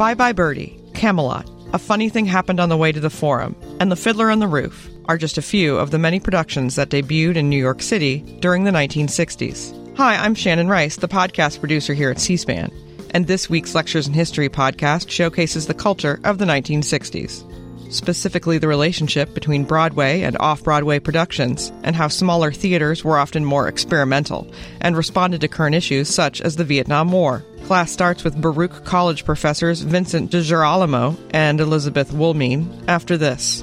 Bye Bye Birdie, Camelot, A Funny Thing Happened on the Way to the Forum, and The Fiddler on the Roof are just a few of the many productions that debuted in New York City during the 1960s. Hi, I'm Shannon Rice, the podcast producer here at C SPAN, and this week's Lectures in History podcast showcases the culture of the 1960s specifically the relationship between Broadway and off Broadway productions, and how smaller theaters were often more experimental and responded to current issues such as the Vietnam War. Class starts with Baruch College professors Vincent DiGirolamo and Elizabeth Wollman after this.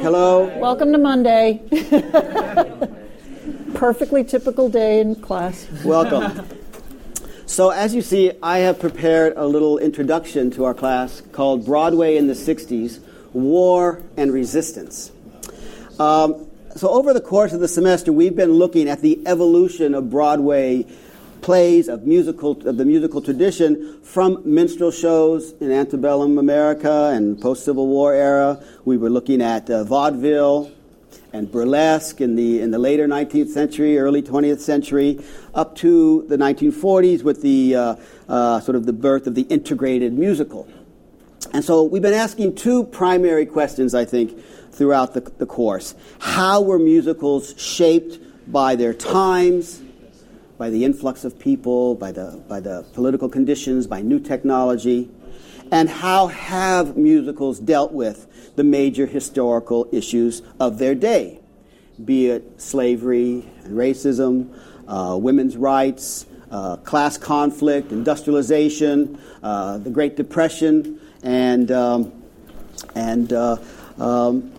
Hello. Welcome to Monday. Perfectly typical day in class. Welcome. So, as you see, I have prepared a little introduction to our class called Broadway in the 60s War and Resistance. Um, so, over the course of the semester, we've been looking at the evolution of Broadway plays, of, musical, of the musical tradition from minstrel shows in antebellum America and post Civil War era. We were looking at uh, vaudeville, and burlesque in the, in the later 19th century, early 20th century, up to the 1940s with the uh, uh, sort of the birth of the integrated musical. And so we've been asking two primary questions, I think, throughout the, the course. How were musicals shaped by their times, by the influx of people, by the, by the political conditions, by new technology? And how have musicals dealt with the major historical issues of their day, be it slavery and racism, uh, women's rights, uh, class conflict, industrialization, uh, the Great Depression, and, um, and uh, um,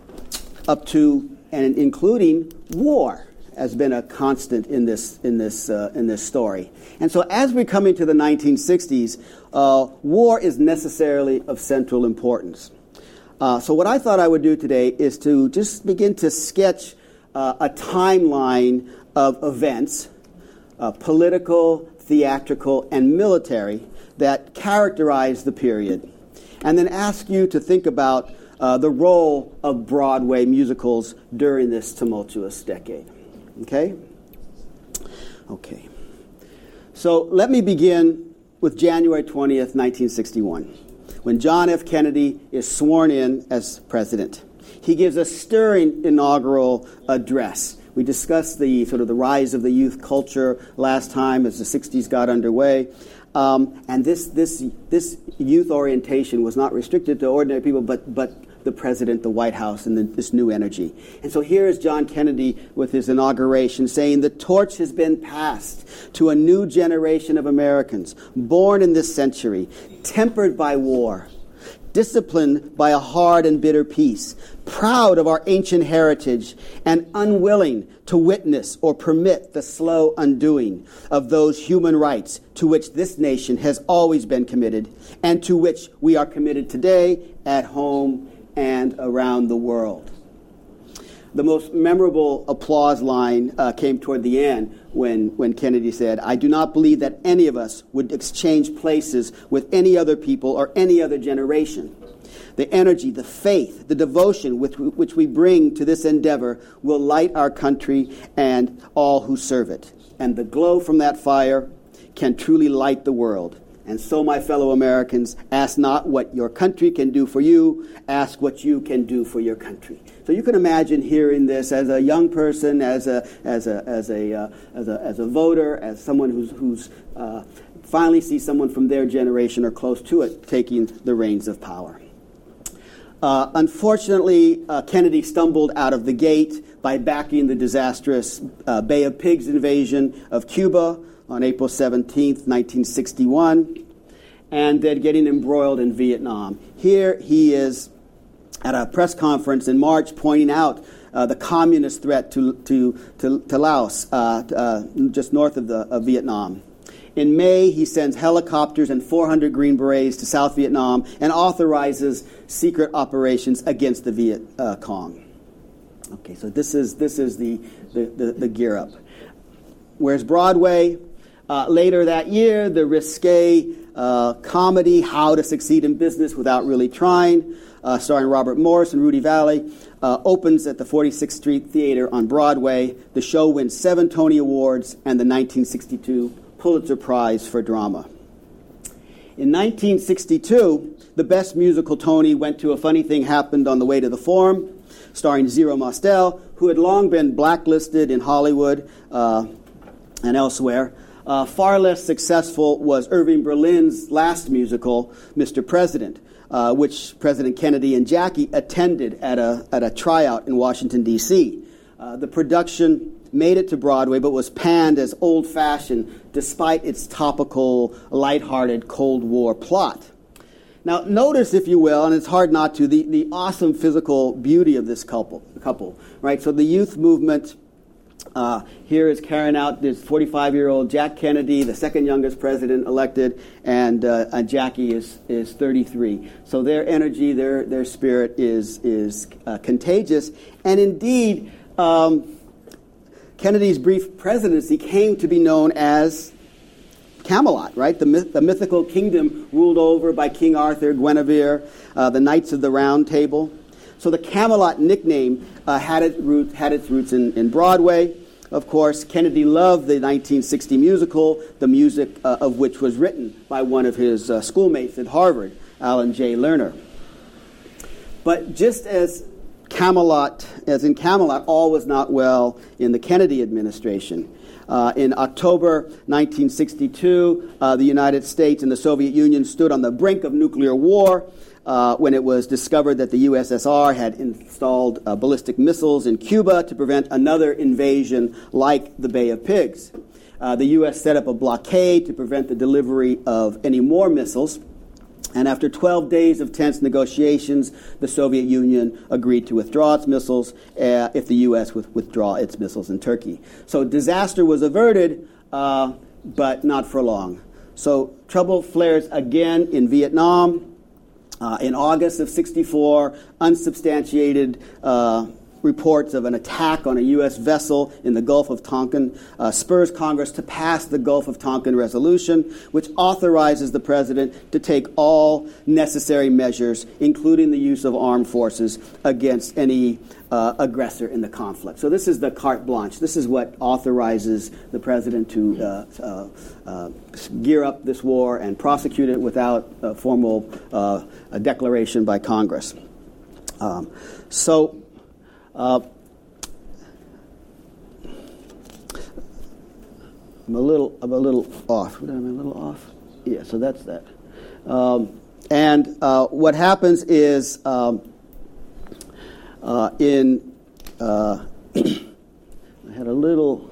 up to and including war has been a constant in this, in this, uh, in this story. And so, as we come into the 1960s, uh, war is necessarily of central importance. Uh, so, what I thought I would do today is to just begin to sketch uh, a timeline of events, uh, political, theatrical, and military, that characterize the period. And then ask you to think about uh, the role of Broadway musicals during this tumultuous decade. Okay? Okay. So, let me begin with January 20th, 1961 when John F. Kennedy is sworn in as president. He gives a stirring inaugural address. We discussed the sort of the rise of the youth culture last time as the 60s got underway. Um, and this, this, this youth orientation was not restricted to ordinary people, but, but the president, the White House, and the, this new energy. And so here is John Kennedy with his inauguration saying, The torch has been passed to a new generation of Americans born in this century, tempered by war, disciplined by a hard and bitter peace, proud of our ancient heritage, and unwilling to witness or permit the slow undoing of those human rights to which this nation has always been committed and to which we are committed today at home and around the world. The most memorable applause line uh, came toward the end when, when Kennedy said, I do not believe that any of us would exchange places with any other people or any other generation. The energy, the faith, the devotion with which we bring to this endeavor will light our country and all who serve it. And the glow from that fire can truly light the world. And so, my fellow Americans, ask not what your country can do for you, ask what you can do for your country. So you can imagine hearing this as a young person, as a, as a, as a, uh, as a, as a voter, as someone who's, who's uh, finally sees someone from their generation or close to it taking the reins of power. Uh, unfortunately, uh, Kennedy stumbled out of the gate by backing the disastrous uh, Bay of Pigs invasion of Cuba on April 17, 1961, and then getting embroiled in Vietnam. Here he is at a press conference in March pointing out uh, the communist threat to, to, to, to Laos, uh, uh, just north of, the, of Vietnam. In May, he sends helicopters and 400 Green Berets to South Vietnam and authorizes secret operations against the Viet uh, Cong. Okay, so this is, this is the, the, the, the gear up. Where's Broadway? Uh, later that year, the risque uh, comedy How to Succeed in Business Without Really Trying, uh, starring Robert Morris and Rudy Vallee, uh, opens at the 46th Street Theater on Broadway. The show wins seven Tony Awards and the 1962 Pulitzer Prize for Drama. In 1962, the best musical Tony went to A Funny Thing Happened on the Way to the Forum, starring Zero Mostel, who had long been blacklisted in Hollywood uh, and elsewhere. Uh, far less successful was Irving Berlin's last musical, Mr. President, uh, which President Kennedy and Jackie attended at a, at a tryout in Washington, D.C. Uh, the production made it to Broadway but was panned as old fashioned despite its topical, lighthearted Cold War plot. Now, notice, if you will, and it's hard not to, the, the awesome physical beauty of this couple, couple, right? So the youth movement uh, here is carrying out this 45 year old Jack Kennedy, the second youngest president elected, and uh, Jackie is, is 33. So their energy, their, their spirit is, is uh, contagious. And indeed, um, Kennedy's brief presidency came to be known as Camelot, right? The, myth, the mythical kingdom ruled over by King Arthur, Guinevere, uh, the Knights of the Round Table. So the Camelot nickname uh, had, its root, had its roots in, in Broadway. Of course, Kennedy loved the 1960 musical, the music uh, of which was written by one of his uh, schoolmates at Harvard, Alan J. Lerner. But just as Camelot, as in Camelot, all was not well in the Kennedy administration. Uh, in October 1962, uh, the United States and the Soviet Union stood on the brink of nuclear war uh, when it was discovered that the USSR had installed uh, ballistic missiles in Cuba to prevent another invasion like the Bay of Pigs. Uh, the U.S. set up a blockade to prevent the delivery of any more missiles. And after 12 days of tense negotiations, the Soviet Union agreed to withdraw its missiles uh, if the U.S. would withdraw its missiles in Turkey. So disaster was averted, uh, but not for long. So trouble flares again in Vietnam. Uh, in August of 64, unsubstantiated uh, reports of an attack on a U.S. vessel in the Gulf of Tonkin uh, spurs Congress to pass the Gulf of Tonkin resolution, which authorizes the president to take all necessary measures, including the use of armed forces, against any uh, aggressor in the conflict. So this is the carte blanche. This is what authorizes the president to uh, uh, uh gear up this war and prosecute it without a formal uh, a declaration by Congress. Um, so I'm a little, I'm a little off. Am I a little off? Yeah, so that's that. Um, and uh, what happens is um, uh, in uh, I had a little.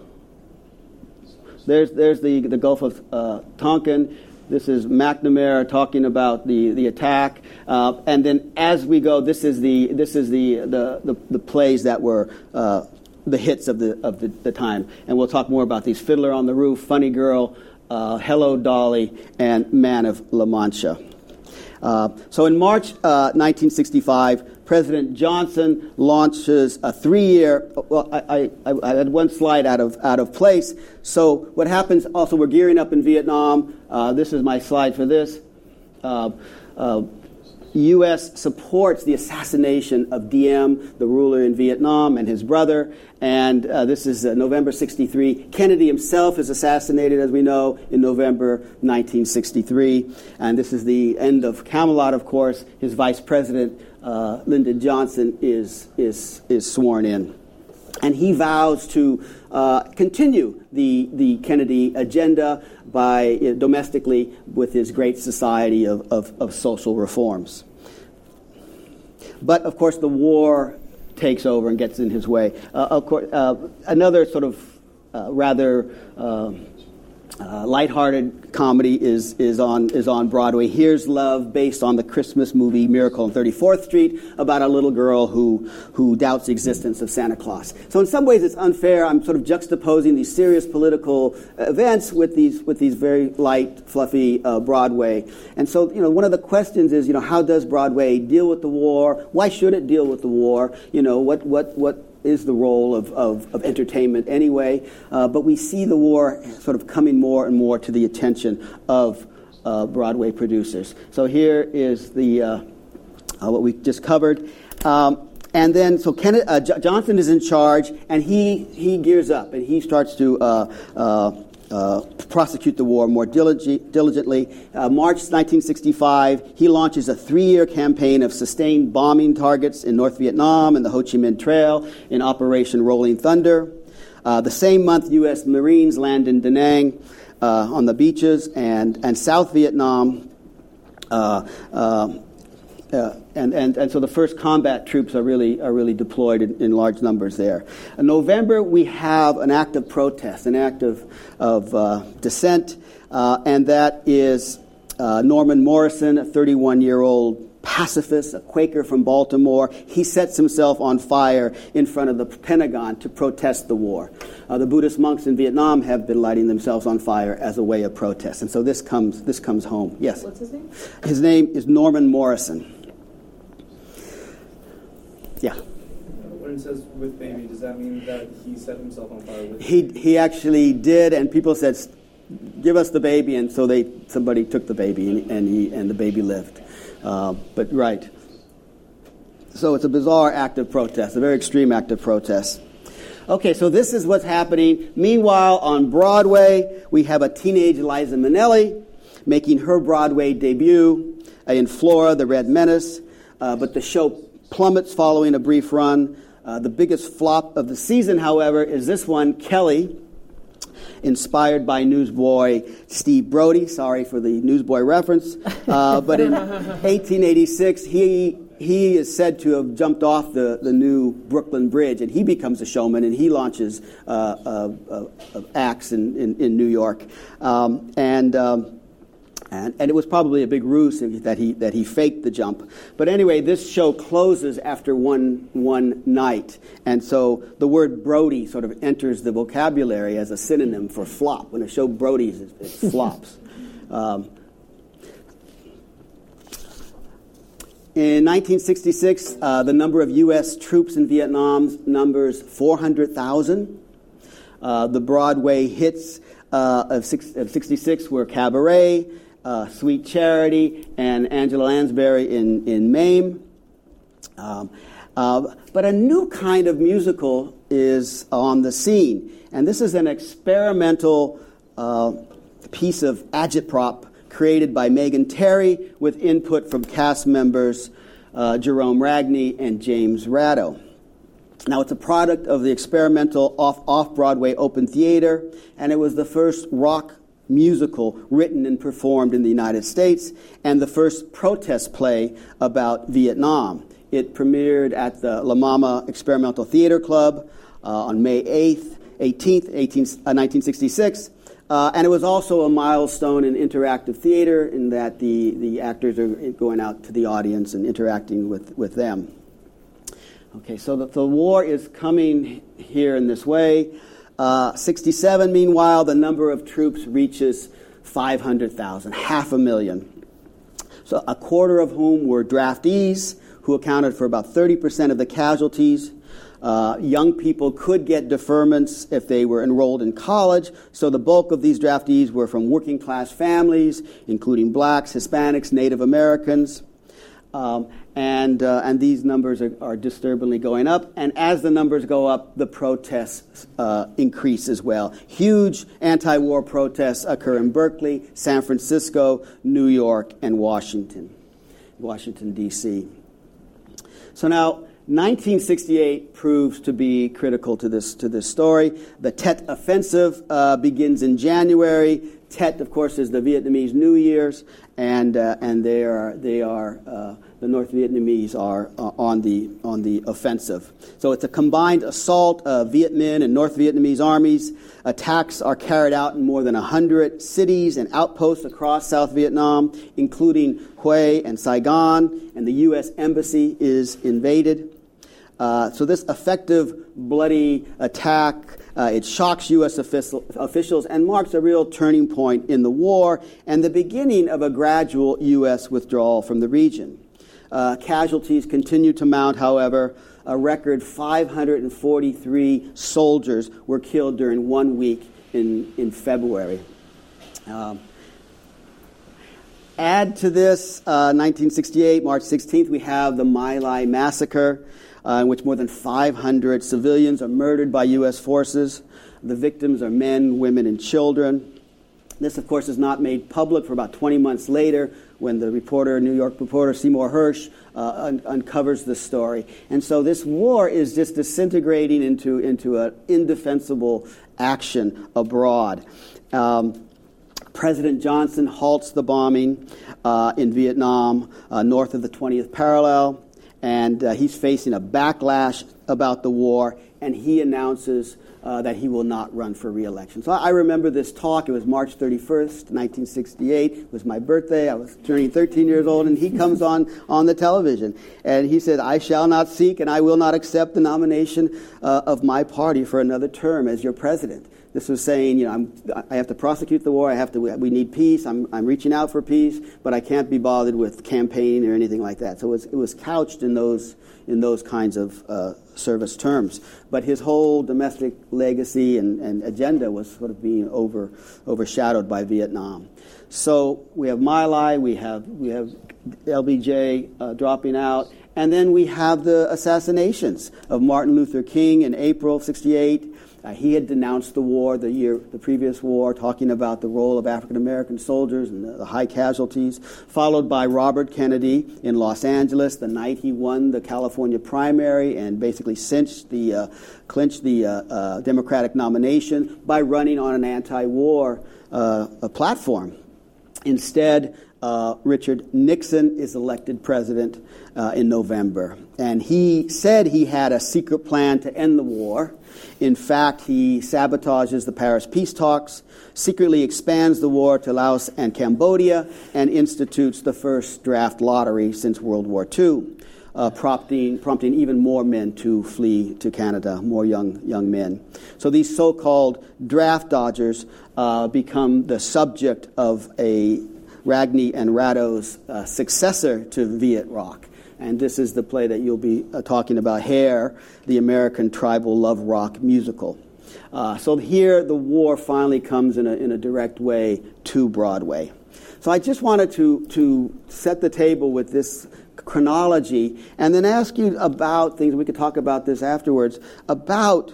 There's there's the the Gulf of uh, Tonkin. This is McNamara talking about the, the attack. Uh, and then as we go, this is the, this is the, the, the, the plays that were uh, the hits of, the, of the, the, time. And we'll talk more about these Fiddler on the Roof, Funny Girl, uh, Hello Dolly, and Man of La Mancha. So in March 1965, uh, President Johnson launches a three-year. Well, I, I, I, had one slide out of out of place. So what happens? Also, we're gearing up in Vietnam. Uh, this is my slide for this. Uh, uh, U.S. supports the assassination of Diem, the ruler in Vietnam, and his brother. And uh, this is uh, November 63. Kennedy himself is assassinated, as we know, in November 1963. And this is the end of Camelot, of course. His vice president, uh, Lyndon Johnson, is, is, is sworn in. And he vows to uh, continue the, the Kennedy agenda by uh, domestically with his great society of, of, of social reforms. But of course, the war takes over and gets in his way. Uh, of course, uh, another sort of uh, rather um, uh, lighthearted comedy is, is, on, is on Broadway. Here's Love, based on the Christmas movie Miracle on 34th Street, about a little girl who, who doubts the existence of Santa Claus. So, in some ways, it's unfair. I'm sort of juxtaposing these serious political events with these, with these very light, fluffy uh, Broadway. And so, you know, one of the questions is, you know, how does Broadway deal with the war? Why should it deal with the war? You know, what, what, what is the role of, of, of entertainment anyway. Uh, but we see the war sort of coming more and more to the attention of uh, Broadway producers. So here is the uh, uh what we just covered. Um, and then, so Kenneth, uh, J- Johnson is in charge, and he, he gears up and he starts to uh, prosecute the war more diligently. Uh, March 1965, he launches a three year campaign of sustained bombing targets in North Vietnam and the Ho Chi Minh Trail in Operation Rolling Thunder. Uh, the same month, U.S. Marines land in Da Nang uh, on the beaches, and, and South Vietnam uh, uh, and, and, and so the first combat troops are really, are really deployed in, in large numbers there. In November, we have an act of protest, an act of, of uh, dissent, uh, and that is uh, Norman Morrison, a 31 year old pacifist, a Quaker from Baltimore. He sets himself on fire in front of the Pentagon to protest the war. Uh, the Buddhist monks in Vietnam have been lighting themselves on fire as a way of protest. And so this comes, this comes home. Yes? What's his name? His name is Norman Morrison. Yeah. When it says with baby, does that mean that he set himself on fire with He, he actually did, and people said, give us the baby, and so they, somebody took the baby, and, and, he, and the baby lived. Uh, but right. So it's a bizarre act of protest, a very extreme act of protest. Okay, so this is what's happening. Meanwhile, on Broadway, we have a teenage Liza Minnelli making her Broadway debut in Flora, The Red Menace. Uh, but the show plummets following a brief run. Uh, the biggest flop of the season, however, is this one, Kelly, inspired by newsboy Steve Brody. Sorry for the newsboy reference. Uh, but in 1886, he, he is said to have jumped off the, the new Brooklyn Bridge, and he becomes a showman, and he launches uh, acts in, in, in, New York. Um, and. Um, and, and, it was probably a big ruse that he, that he faked the jump. But anyway, this show closes after one, one night. And so the word Brody sort of enters the vocabulary as a synonym for flop. When a show Brody's, it, it flops. Um, in 1966, uh, the number of U.S. troops in Vietnam numbers 400,000. Uh, the Broadway hits uh, of, six, of 66 were Cabaret, uh, Sweet Charity and Angela Lansbury in, in Mame. Um, uh, but a new kind of musical is on the scene. And this is an experimental uh, piece of agitprop created by Megan Terry with input from cast members uh, Gerome Ragni and James Rado. Now, it's a product of the experimental off Broadway open theater, and it was the first rock musical written and performed in the United States, and the first protest play about Vietnam. It premiered at the La Mama Experimental Theater Club uh, on May 8th, 18th, 18, uh, 1966. Uh, and it was also a milestone in interactive theater in that the, the actors are going out to the audience and interacting with, with them. Okay, so the, the war is coming here in this way. Uh, 67, meanwhile, the number of troops reaches 500,000, half a million. So a quarter of whom were draftees, who accounted for about 30% of the casualties. Uh, young people could get deferments if they were enrolled in college, so the bulk of these draftees were from working class families, including blacks, Hispanics, Native Americans. Um, and, uh, and these numbers are, are, disturbingly going up. And as the numbers go up, the protests uh, increase as well. Huge anti war protests occur in Berkeley, San Francisco, New York, and Washington, Washington, D.C. So now, 1968 proves to be critical to this, to this story. The Tet Offensive uh, begins in January. Tet, of course, is the Vietnamese New Year's, and, uh, and they are, they are uh, the North Vietnamese are uh, on, the, on the offensive. So it's a combined assault of Viet Minh and North Vietnamese armies. Attacks are carried out in more than 100 cities and outposts across South Vietnam, including Hue and Saigon, and the U.S. Embassy is invaded. Uh, so this effective, bloody attack uh, it shocks U.S. Official, officials and marks a real turning point in the war and the beginning of a gradual U.S. withdrawal from the region. Uh, casualties continue to mount, however. A record 543 soldiers were killed during one week in, in February. Um, add to this, uh, 1968, March 16th, we have the My Lai massacre uh, in which more than 500 civilians are murdered by U.S. forces. The victims are men, women, and children. This, of course, is not made public for about 20 months later when the reporter, New York reporter Seymour Hersh, uh, un- uncovers the story. And so this war is just disintegrating into, into an indefensible action abroad. Um, President Johnson halts the bombing uh, in Vietnam uh, north of the 20th parallel, and uh, he's facing a backlash about the war, and he announces uh, that he will not run for reelection. So I remember this talk. It was March 31st, 1968. It was my birthday. I was turning 13 years old, and he comes on on the television, and he said, "I shall not seek and I will not accept the nomination uh, of my party for another term as your president." This was saying, you know, I'm, i have to prosecute the war. I have to. We need peace. I'm, I'm reaching out for peace, but I can't be bothered with campaigning or anything like that. So it was, it was couched in those in those kinds of uh, service terms. But his whole domestic legacy and, and agenda was sort of being over overshadowed by Vietnam. So we have My Lai, we have we have LBJ uh, dropping out, and then we have the assassinations of Martin Luther King in April '68. Uh, he had denounced the war, the year, the previous war, talking about the role of African American soldiers and the, the, high casualties. Followed by Robert Kennedy in Los Angeles, the night he won the California primary and basically cinched the, uh, clinched the uh, uh Democratic nomination by running on an anti-war uh, platform. Instead, uh, Richard Nixon is elected president uh, in November. And he said he had a secret plan to end the war. In fact, he sabotages the Paris peace talks, secretly expands the war to Laos and Cambodia, and institutes the first draft lottery since World War II. Uh, prompting, prompting even more men to flee to Canada, more young, young men. So these so called draft dodgers uh, become the subject of a Ragni and Rado's uh, successor to Viet Rock. And this is the play that you'll be uh, talking about, Hair, the American tribal love rock musical. Uh, so here, the war finally comes in a, in a direct way to Broadway. So I just wanted to, to set the table with this chronology and then ask you about things, we could talk about this afterwards, about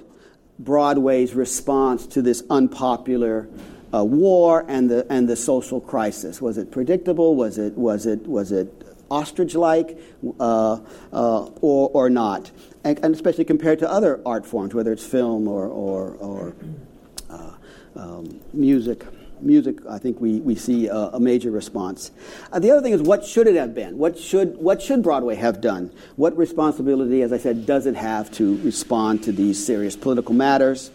Broadway's response to this unpopular uh, war and the, and the social crisis. Was it predictable? Was it, was it, was it ostrich like uh, uh, or, or not? And, and, especially compared to other art forms, whether it's film or, or, or uh, um, music. Music, I think we, we see a, a major response. Uh, the other thing is, what should it have been? What should, what should Broadway have done? What responsibility, as I said, does it have to respond to these serious political matters?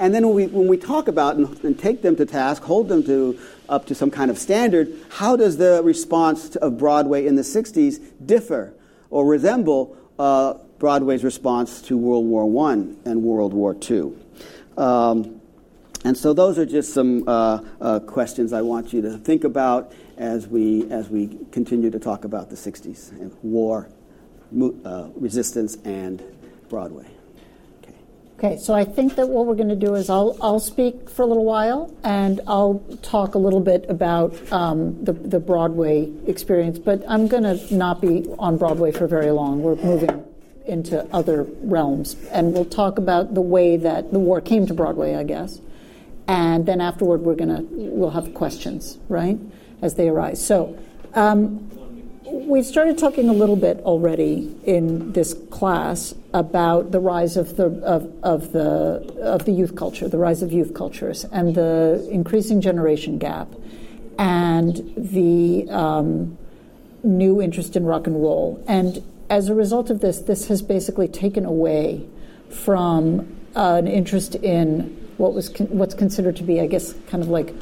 And then when we, when we talk about and, and take them to task, hold them to up to some kind of standard, how does the response of Broadway in the 60s differ or resemble uh, Broadway's response to World War I and World War II? Um, and so those are just some uh, uh, questions I want you to think about as we, as we continue to talk about the 60s and war, uh, resistance, and Broadway. Okay, so I think that what we're going to do is I'll, I'll speak for a little while and I'll talk a little bit about um, the, the Broadway experience, but I'm going to not be on Broadway for very long. We're moving into other realms, and we'll talk about the way that the war came to Broadway, I guess. And then afterward, we're going to we'll have questions, right, as they arise. So, um, we started talking a little bit already in this class about the rise of the of, of the of the youth culture, the rise of youth cultures, and the increasing generation gap, and the um, new interest in rock and roll. And as a result of this, this has basically taken away from uh, an interest in what was con- what's considered to be, I guess, kind of like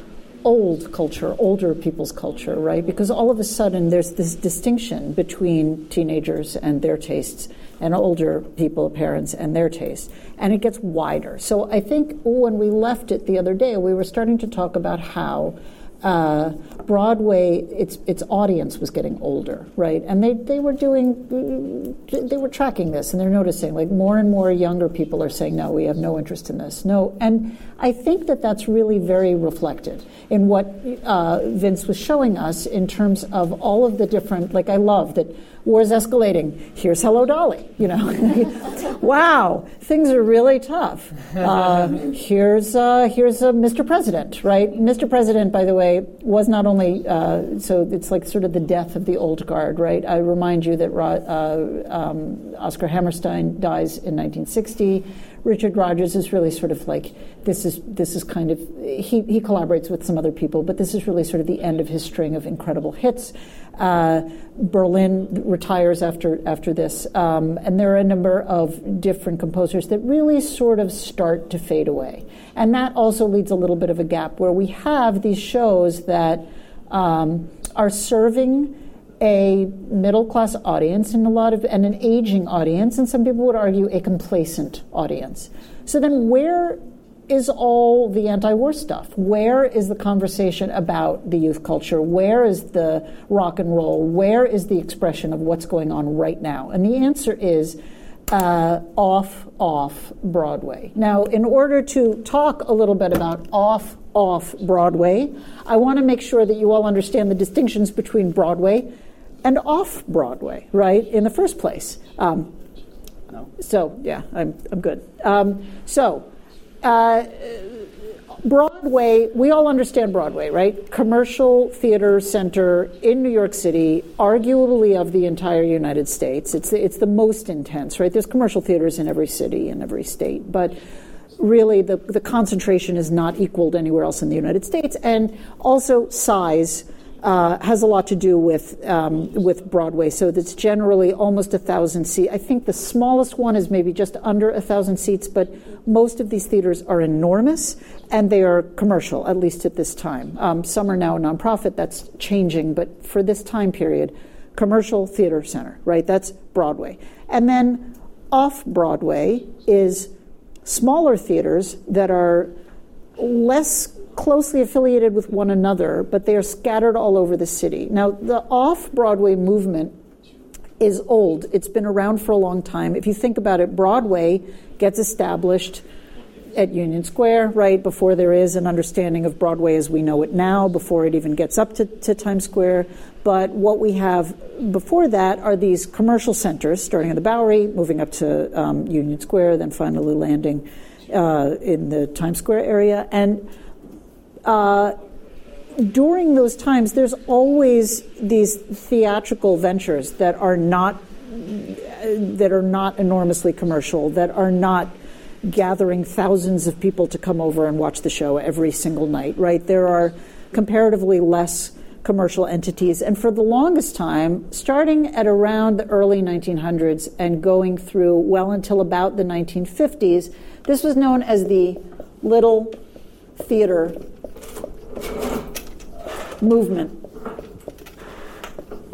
old culture, older people's culture, right? Because all of a sudden there's this distinction between teenagers and their tastes and older people, parents, and their tastes. And it gets wider. So I think when we left it the other day, we were starting to talk about how uh, Broadway, its its audience was getting older, right? And they, they were doing, they were tracking this, and they're noticing like more and more younger people are saying, no, we have no interest in this, no. And I think that that's really very reflected in what uh, Vince was showing us in terms of all of the different. Like I love that war is escalating. Here's Hello Dolly. You know, wow, things are really tough. Uh, here's uh, here's uh, Mr. President, right? Mr. President, by the way, was not only uh, so it's like sort of the death of the old guard, right? I remind you that uh, um, Oscar Hammerstein dies in 1960. Richard Rodgers is really sort of like this is this is kind of he, he collaborates with some other people, but this is really sort of the end of his string of incredible hits. Uh, Berlin retires after after this, um, and there are a number of different composers that really sort of start to fade away, and that also leads a little bit of a gap where we have these shows that um, are serving a middle class audience and a lot of and an aging audience, and some people would argue a complacent audience. So then, where is all the anti war stuff? Where is the conversation about the youth culture? Where is the rock and roll? Where is the expression of what's going on right now? And the answer is uh, off, off Broadway. Now, in order to talk a little bit about off, off Broadway, I want to make sure that you all understand the distinctions between Broadway and off Broadway, right, in the first place. Um, so, yeah, I'm, I'm good. Um, so, uh, Broadway, we all understand Broadway, right? Commercial theater center in New York City, arguably of the entire United States. It's the, it's the most intense, right? There's commercial theaters in every city and every state, but really the, the concentration is not equaled anywhere else in the United States. And also size uh, has a lot to do with um, with Broadway. So that's generally almost a thousand seats. I think the smallest one is maybe just under a thousand seats, but most of these theaters are enormous and they are commercial, at least at this time. Um, some are now nonprofit. That's changing, but for this time period, commercial theater center, right? That's Broadway, and then off Broadway is smaller theaters that are less closely affiliated with one another, but they are scattered all over the city. Now, the off Broadway movement is old, it's been around for a long time. If you think about it, Broadway gets established at Union Square, right, before there is an understanding of Broadway as we know it now, before it even gets up to, to Times Square. But what we have before that are these commercial centers, starting at the Bowery, moving up to um, Union Square, then finally landing uh, in the Times Square area. And uh, during those times, there's always these theatrical ventures that are not that are not enormously commercial, that are not gathering thousands of people to come over and watch the show every single night. Right? There are comparatively less commercial entities, and for the longest time, starting at around the early 1900s and going through well until about the 1950s, this was known as the Little Theater movement.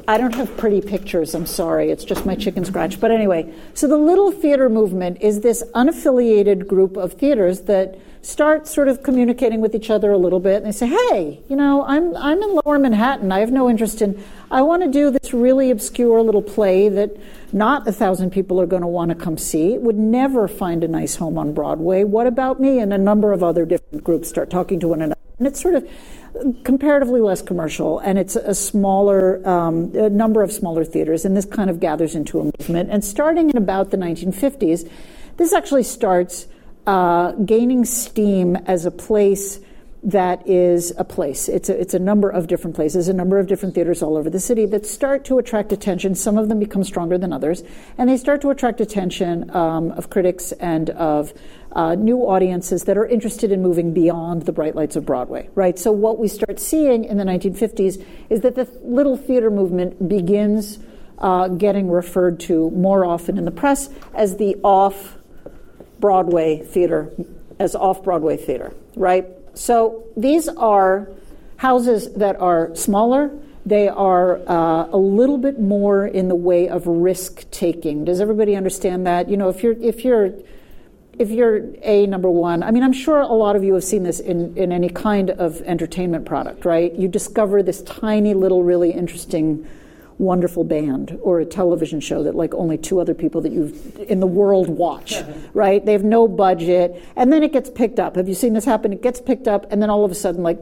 I don't have pretty pictures, I'm sorry, it's just my chicken scratch. But anyway, so the Little Theater Movement is this unaffiliated group of theaters that start sort of communicating with each other a little bit. And they say, hey, you know, I'm, I'm in lower Manhattan. I have no interest in, I want to do this really obscure little play that not a thousand people are going to want to come see. It would never find a nice home on Broadway. What about me? And a number of other different groups start talking to one another. And it's sort of comparatively less commercial, and it's a smaller um, a number of smaller theaters, and this kind of gathers into a movement. And starting in about the 1950s, this actually starts uh, gaining steam as a place that is a place. It's a, it's a number of different places, a number of different theaters all over the city that start to attract attention. Some of them become stronger than others, and they start to attract attention um, of critics and of uh, new audiences that are interested in moving beyond the bright lights of Broadway, right? So what we start seeing in the 1950s is that the little theater movement begins uh, getting referred to more often in the press as the off Broadway theater, as off Broadway theater, right? So these are houses that are smaller. They are uh, a little bit more in the way of risk taking. Does everybody understand that? You know, if you're if you're if you're a number one, I mean, I'm sure a lot of you have seen this in, in any kind of entertainment product, right? You discover this tiny little, really interesting, wonderful band or a television show that like only two other people that you in the world watch, right? They have no budget, and then it gets picked up. Have you seen this happen? It gets picked up, and then all of a sudden, like,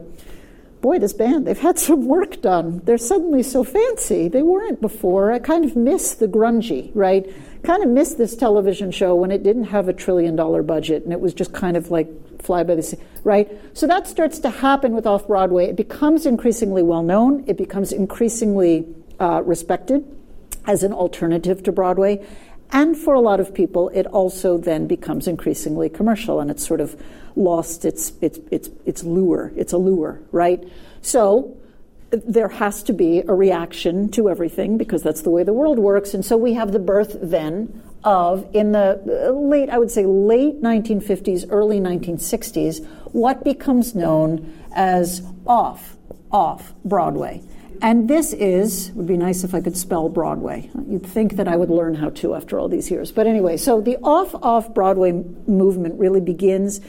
boy, this band, they've had some work done. They're suddenly so fancy. They weren't before. I kind of miss the grungy, right? kind of miss this television show when it didn't have a trillion dollar budget and it was just kind of like fly by the sea, right? So that starts to happen with off Broadway. It becomes increasingly well known, it becomes increasingly uh, respected as an alternative to Broadway. And for a lot of people, it also then becomes increasingly commercial and it's sort of lost its, its, its, its lure. It's a lure, right? So there has to be a reaction to everything because that's the way the world works. And so we have the birth then of, in the late, I would say late 1950s, early 1960s, what becomes known as off, off Broadway. And this is, would be nice if I could spell Broadway. You'd think that I would learn how to after all these years. But anyway, so the off off Broadway movement really begins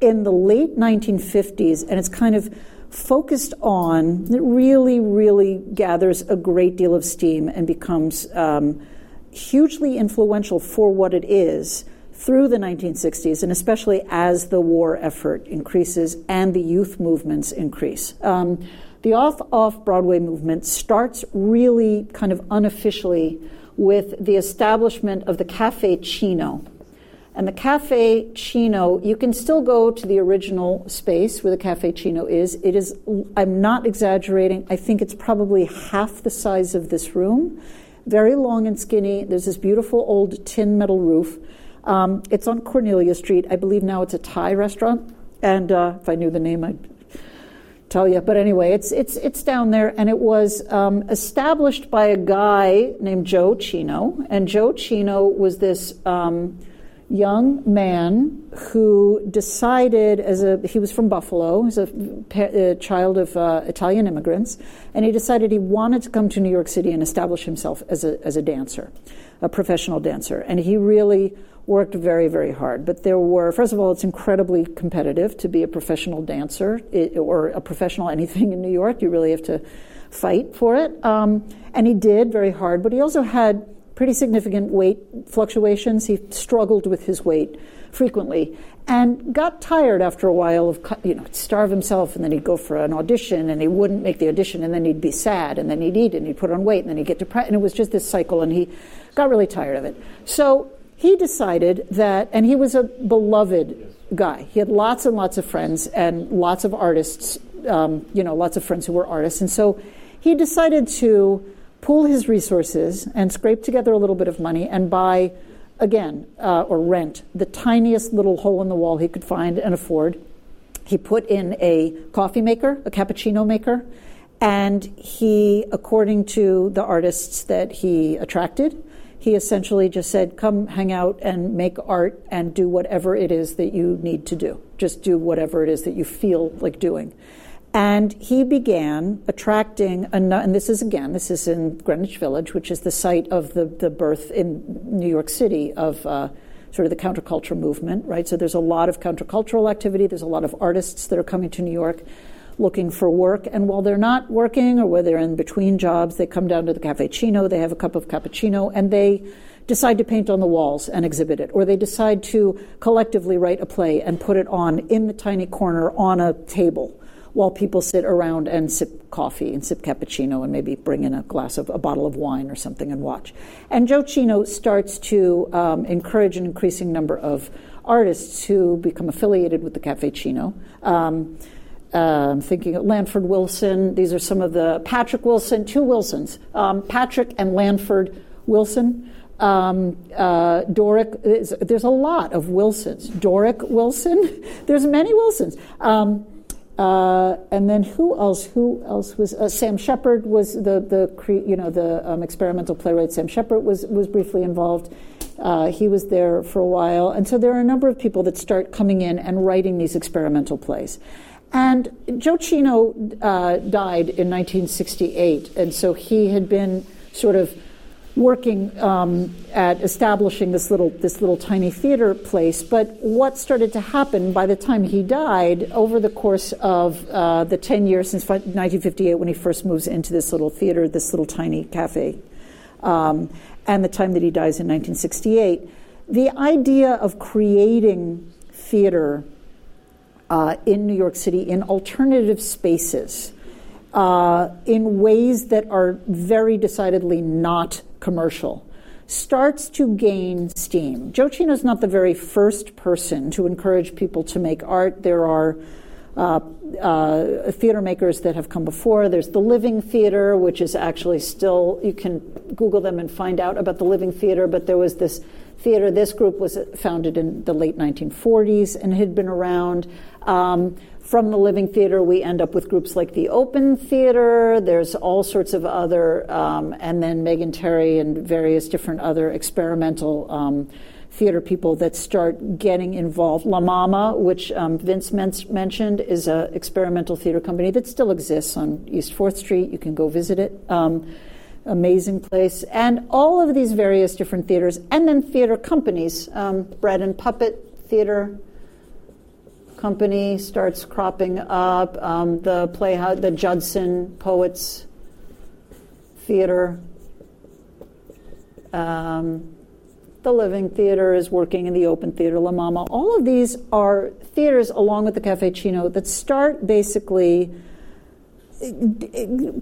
in the late 1950s, and it's kind of focused on, it really, really gathers a great deal of steam and becomes um, hugely influential for what it is through the 1960s, and especially as the war effort increases and the youth movements increase. Um, the off off Broadway movement starts really kind of unofficially with the establishment of the Cafe Cino and the Cafe Cino, you can still go to the original space where the Cafe Cino is. It is, I'm not exaggerating, I think it's probably half the size of this room. Very long and skinny. There's this beautiful old tin metal roof. Um, it's on Cornelia Street. I believe now it's a Thai restaurant. And uh, if I knew the name, I'd tell you. But anyway, it's it's it's down there, and it was um, established by a guy named Joe Cino, and Joe Cino was this um, young man who decided as a he was from buffalo. He's a, a child of uh, italian immigrants. And he decided he wanted to come to new york city and establish himself as a, as a dancer a professional dancer. And he really worked very very hard but there were first of all it's incredibly competitive to be a professional dancer it, or a professional anything in new york you really have to fight for it um, and he did very hard but he also had pretty significant weight fluctuations. He struggled with his weight frequently and got tired after a while of, you know, starve himself and then he'd go for an audition and he wouldn't make the audition and then he'd be sad and then he'd eat and he'd put on weight and then he'd get depressed. And it was just this cycle and he got really tired of it. So he decided that, and he was a beloved guy. He had lots and lots of friends and lots of artists, um, you know, lots of friends who were artists. And so he decided to pool his resources and scrape together a little bit of money and buy, again, uh, or rent the tiniest little hole in the wall he could find and afford. He put in a coffee maker, a cappuccino maker, and he, according to the artists that he attracted, he essentially just said, Come hang out and make art and do whatever it is that you need to do. Just do whatever it is that you feel like doing. And he began attracting, and this is again, this is in Greenwich Village, which is the site of the, the birth in New York City of uh, sort of the counterculture movement, right? So there's a lot of countercultural activity. There's a lot of artists that are coming to New York looking for work. And while they're not working or whether they're in between jobs, they come down to the Cafe Cino, they have a cup of cappuccino, and they decide to paint on the walls and exhibit it. Or they decide to collectively write a play and put it on in the tiny corner on a table while people sit around and sip coffee and sip cappuccino and maybe bring in a glass of a bottle of wine or something and watch. And Joe Cino starts to um, encourage an increasing number of artists who become affiliated with the Cafe Cino. Um, I'm thinking of Lanford Wilson. These are some of the Patrick Wilson, two Wilsons, um, Patrick and Lanford Wilson. Um, uh, Doric, there's, there's, a lot of Wilsons. Doric Wilson, there's many Wilsons. Um, uh, and then who else? Who else was uh, Sam Shepard? Was the the you know the um, experimental playwright Sam Shepard was was briefly involved. Uh, he was there for a while, and so there are a number of people that start coming in and writing these experimental plays. And Joe Cino uh, died in 1968, and so he had been sort of working um, at establishing this little this little tiny theater place. But what started to happen by the time he died, over the course of uh, the ten years since 1958, when he first moves into this little theater, this little tiny cafe, um, and the time that he dies in 1968, the idea of creating theater uh, in New York City in alternative spaces. Uh, in ways that are very decidedly not commercial starts to gain steam. Joe Cino is not the very first person to encourage people to make art. There are uh, uh, theater makers that have come before. There's the Living Theater, which is actually still, you can Google them and find out about the Living Theater, but there was this theater. This group was founded in the late 1940s and had been around. Um, from the Living Theater, we end up with groups like the Open Theater. There's all sorts of other, um, and then Megan Terry and various different other experimental um, theater people that start getting involved. La Mama, which um, Vince men- mentioned, is an experimental theater company that still exists on East 4th Street. You can go visit it. Um, amazing place. And all of these various different theaters, and then theater companies. Um, Bread and Puppet Theater company starts cropping up. Um, the playhouse, the Judson Poets Theater. Um, the Living Theater is working in the Open Theater, La Mama. All of these are theaters, along with the Cafe Cino, that start basically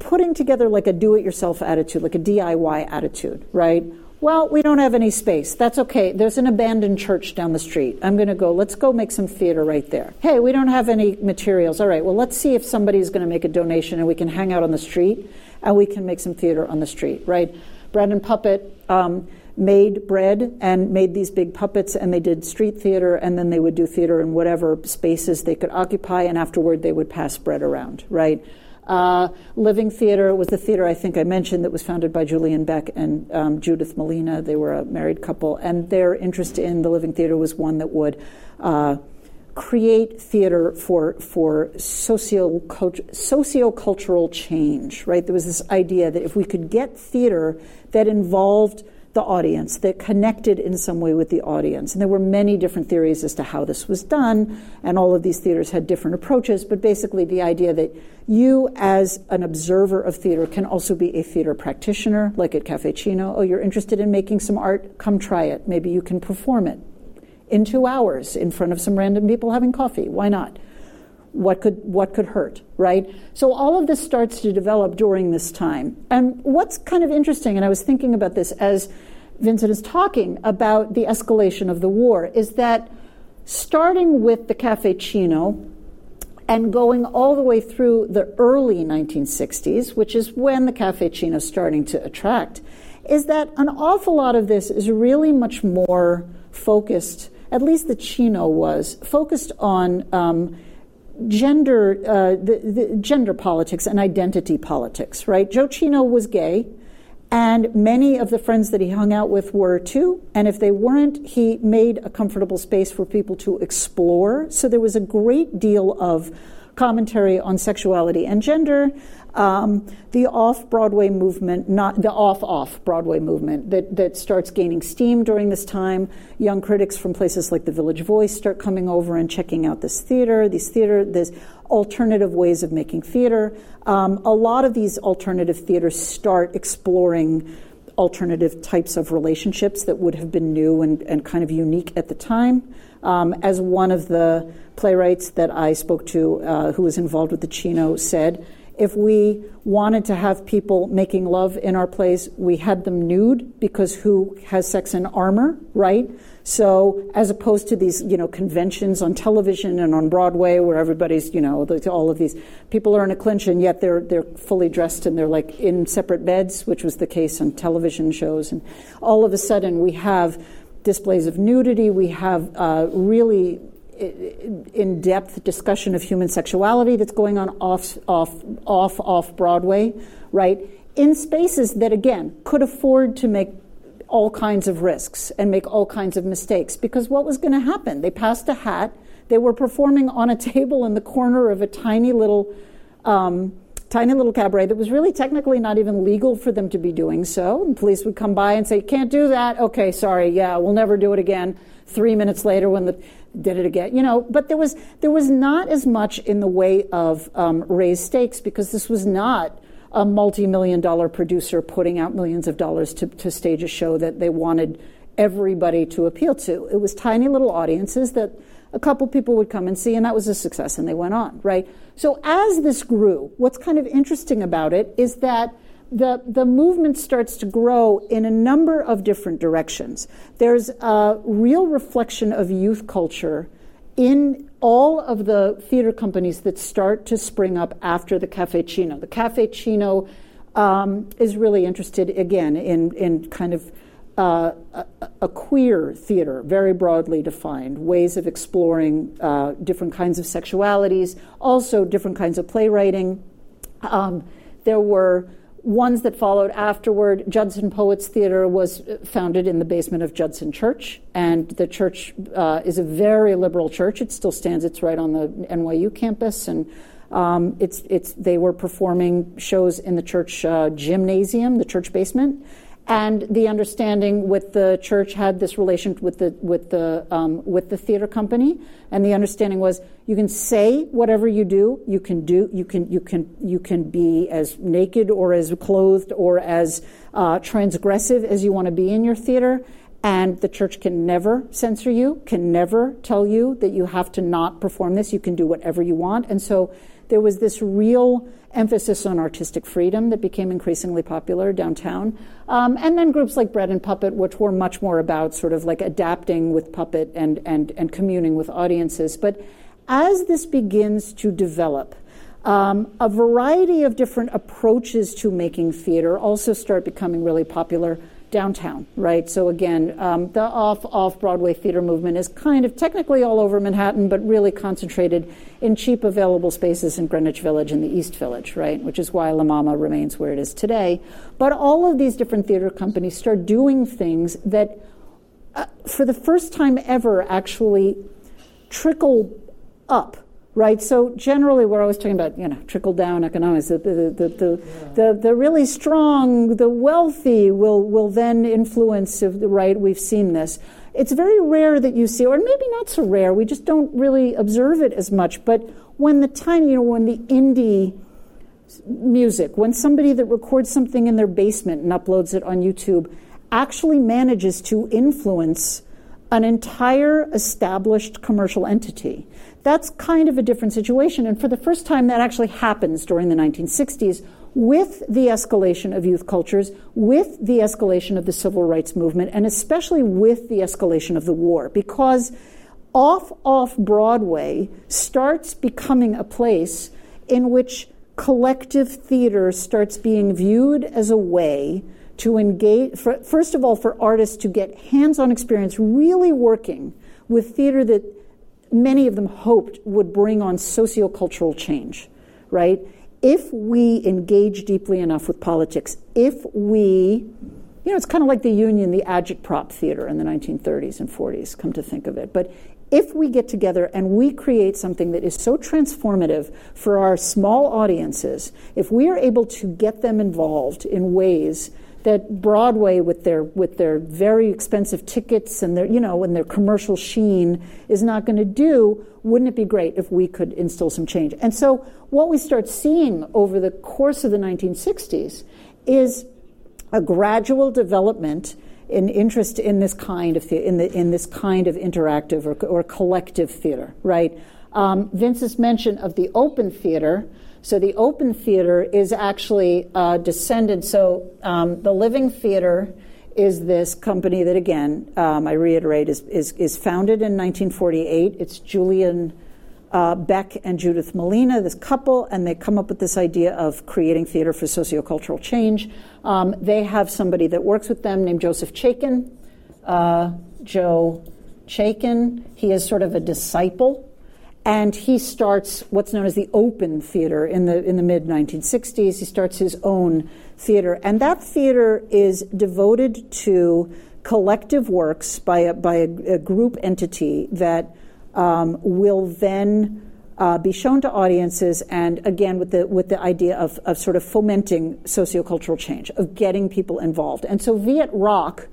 putting together like a do it yourself attitude, like a DIY attitude, right? Well, we don't have any space. That's okay. There's an abandoned church down the street. I'm going to go, let's go make some theater right there. Hey, we don't have any materials. All right, well, let's see if somebody's going to make a donation and we can hang out on the street and we can make some theater on the street, right? Bread and Puppet um, made bread and made these big puppets and they did street theater and then they would do theater in whatever spaces they could occupy and afterward they would pass bread around, right? Uh, Living Theater was the theater I think I mentioned that was founded by Julian Beck and um, Judith Malina. They were a married couple, and their interest in the Living Theater was one that would uh, create theater for for socio sociocultural change. Right? There was this idea that if we could get theater that involved the audience, that connected in some way with the audience. And there were many different theories as to how this was done, and all of these theaters had different approaches, but basically the idea that you, as an observer of theater, can also be a theater practitioner, like at Cafe Cino. Oh, you're interested in making some art? Come try it. Maybe you can perform it in two hours in front of some random people having coffee. Why not? What could, what could hurt, right? So all of this starts to develop during this time. And what's kind of interesting, and I was thinking about this as Vincent is talking about the escalation of the war, is that starting with the Cafe Cino and going all the way through the early 1960s, which is when the Cafe Cino is starting to attract, is that an awful lot of this is really much more focused, at least the Cino was, focused on um, gender, uh, the, the gender politics and identity politics, right? Joe Cino was gay. And many of the friends that he hung out with were too. And if they weren't, he made a comfortable space for people to explore. So there was a great deal of commentary on sexuality and gender. Um, the off Broadway movement, not the off off Broadway movement that, that starts gaining steam during this time. Young critics from places like the Village Voice start coming over and checking out this theater, these theater, this alternative ways of making theater. Um, a lot of these alternative theaters start exploring alternative types of relationships that would have been new and, and kind of unique at the time. Um, as one of the playwrights that I spoke to, uh, who was involved with the Cino said, if we wanted to have people making love in our plays, we had them nude because who has sex in armor, right? So as opposed to these, you know, conventions on television and on Broadway where everybody's, you know, all of these people are in a clinch and yet they're they're fully dressed and they're like in separate beds, which was the case on television shows. And all of a sudden we have displays of nudity. We have uh, really in depth discussion of human sexuality that's going on off, off, off, off Broadway, right? In spaces that, again, could afford to make all kinds of risks and make all kinds of mistakes. Because what was going to happen? They passed a hat, they were performing on a table in the corner of a tiny little. Um, tiny little cabaret that was really technically not even legal for them to be doing so. And police would come by and say, "Can't do that." Okay, sorry. Yeah, we'll never do it again. Three minutes later, when the did it again, you know. But there was there was not as much in the way of um, raised stakes because this was not a multi-million dollar producer putting out millions of dollars to, to stage a show that they wanted everybody to appeal to. It was tiny little audiences that a couple people would come and see, and that was a success, and they went on, right? So as this grew, what's kind of interesting about it is that the, the movement starts to grow in a number of different directions. There's a real reflection of youth culture in all of the theater companies that start to spring up after the Cafe Cino. The Cafe Cino um, is really interested, again, in, in kind of uh, a, a, queer theater, very broadly defined, ways of exploring uh, different kinds of sexualities, also different kinds of playwriting. Um, there were ones that followed afterward. Judson Poets Theater was founded in the basement of Judson Church, and the church uh, is a very liberal church. It still stands. It's right on the NYU campus, and um, it's it's they were performing shows in the church uh, gymnasium, the church basement and the understanding with the church had this relation with the with the um, with the theater company, and the understanding was you can say whatever you do, you can do you can you can you can be as naked or as clothed or as uh, transgressive as you want to be in your theater, and the church can never censor you, can never tell you that you have to not perform this. You can do whatever you want, and so there was this real emphasis on artistic freedom that became increasingly popular downtown. Um, and then groups like Bread and Puppet, which were much more about sort of like adapting with puppet and, and, and communing with audiences. But as this begins to develop, um, a variety of different approaches to making theater also start becoming really popular downtown, right? So again, um, the off off Broadway theater movement is kind of technically all over Manhattan, but really concentrated in cheap available spaces in Greenwich Village and the East Village, right? Which is why La Mama remains where it is today. But all of these different theater companies start doing things that, uh, for the first time ever, actually trickle up right? So generally, we're always talking about you know trickle down economics. The the the the, the, the, really strong, the wealthy will will then influence. Right? We've seen this. It's very rare that you see, or maybe not so rare. We just don't really observe it as much. But when the time, you know, when the indie music, when somebody that records something in their basement and uploads it on YouTube actually manages to influence an entire established commercial entity that's kind of a different situation. And for the first time, that actually happens during the 1960s with the escalation of youth cultures, with the escalation of the civil rights movement, and especially with the escalation of the war, because off off Broadway starts becoming a place in which collective theater starts being viewed as a way to engage, for, first of all, for artists to get hands on experience really working with theater that many of them hoped would bring on sociocultural change, right? If we engage deeply enough with politics, if we, you know, it's kind of like the Union, the agitprop theater in the 1930s and 40s, come to think of it. But if we get together and we create something that is so transformative for our small audiences, if we are able to get them involved in ways that Broadway, with their with their very expensive tickets and their you know and their commercial sheen, is not going to do. Wouldn't it be great if we could instill some change? And so, what we start seeing over the course of the 1960s is a gradual development in interest in this kind of in the in this kind of interactive or, or collective theater, right? Um, Vince's mention of the open theater so the Open Theater is actually uh, descended. So um, the Living Theater is this company that, again, um, I reiterate, is, is, is, founded in 1948. It's Julian uh, Beck and Judith Malina, this couple, and they come up with this idea of creating theater for sociocultural change. Um, they have somebody that works with them named Joseph Chaikin. Uh, Joe Chaikin, he is sort of a disciple and he starts what's known as the open theater in the in the mid 1960s he starts his own theater and that theater is devoted to collective works by a, by a, a group entity that um, will then uh, be shown to audiences, and again with the with the idea of, of sort of fomenting sociocultural change, of getting people involved. And so Viet Rock,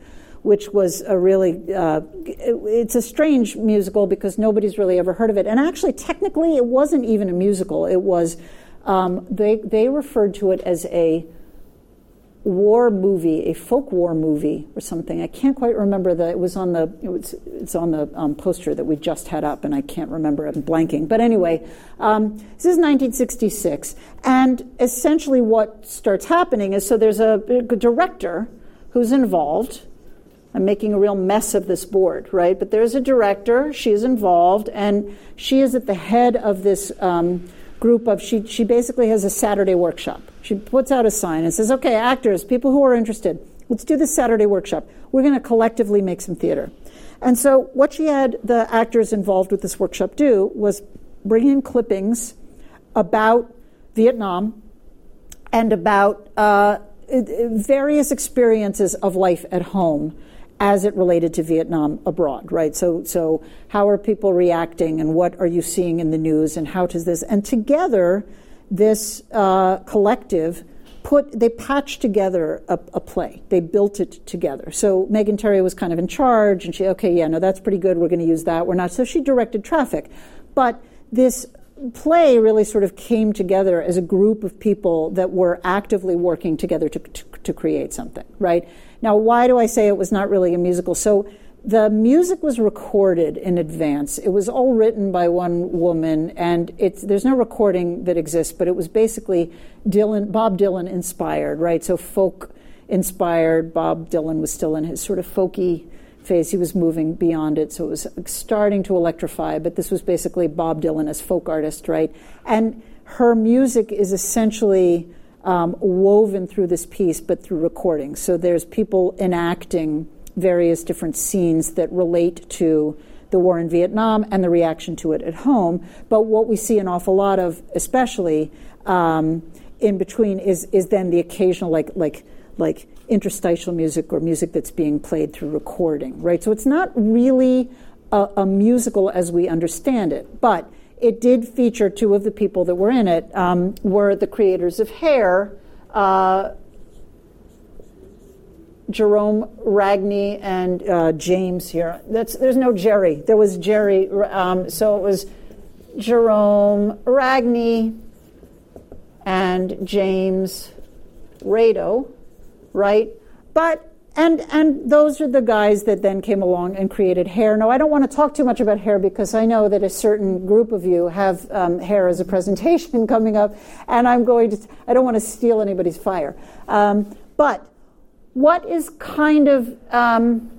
which was a really uh, it's a strange musical because nobody's really ever heard of it. And actually, technically, it wasn't even a musical. It was um, they they referred to it as a war movie, a folk war movie or something. I can't quite remember that It was on the. It was, it's on the um, poster that we just had up, and I can't remember. I'm blanking. But anyway, um, this is 1966, and essentially what starts happening is so there's a, a director who's involved. I'm making a real mess of this board, right? But there's a director. She is involved, and she is at the head of this. Um, group of she she basically has a Saturday workshop. She puts out a sign and says, "Okay, actors, people who are interested, let's do this Saturday workshop. We're going to collectively make some theater." And so what she had the actors involved with this workshop do was bring in clippings about Vietnam and about uh, various experiences of life at home as it related to Vietnam abroad, right? So, so how are people reacting, and what are you seeing in the news, and how does this? And together, this uh, collective put they patched together a, a, play. They built it together. So Megan Terry was kind of in charge, and she, okay, yeah, no, that's pretty good. We're going to use that. We're not. So she directed traffic, but this play really sort of came together as a group of people that were actively working together to, to, to create something, right? Now, why do I say it was not really a musical? So the music was recorded in advance. It was all written by one woman, and it's, there's no recording that exists, but it was basically Dylan, Bob Dylan inspired, right? So folk inspired. Bob Dylan was still in his sort of folky phase. He was moving beyond it, so it was starting to electrify. But this was basically Bob Dylan as folk artist, right? And her music is essentially um, woven through this piece, but through recording. So there's people enacting various different scenes that relate to the war in Vietnam and the reaction to it at home. But what we see an awful lot of, especially um, in between, is is then the occasional like like like interstitial music or music that's being played through recording, right? So it's not really a, a musical as we understand it, but it did feature two of the people that were in it um, were the creators of Hair, uh, Gerome Ragni and uh, James here. That's, there's no Jerry. There was Jerry. Um, so it was Gerome Ragni and James Rado, right? But and and those are the guys that then came along and created hair. Now I don't want to talk too much about hair because I know that a certain group of you have um, hair as a presentation coming up, and I'm going to. I don't want to steal anybody's fire, um, but what is kind of um,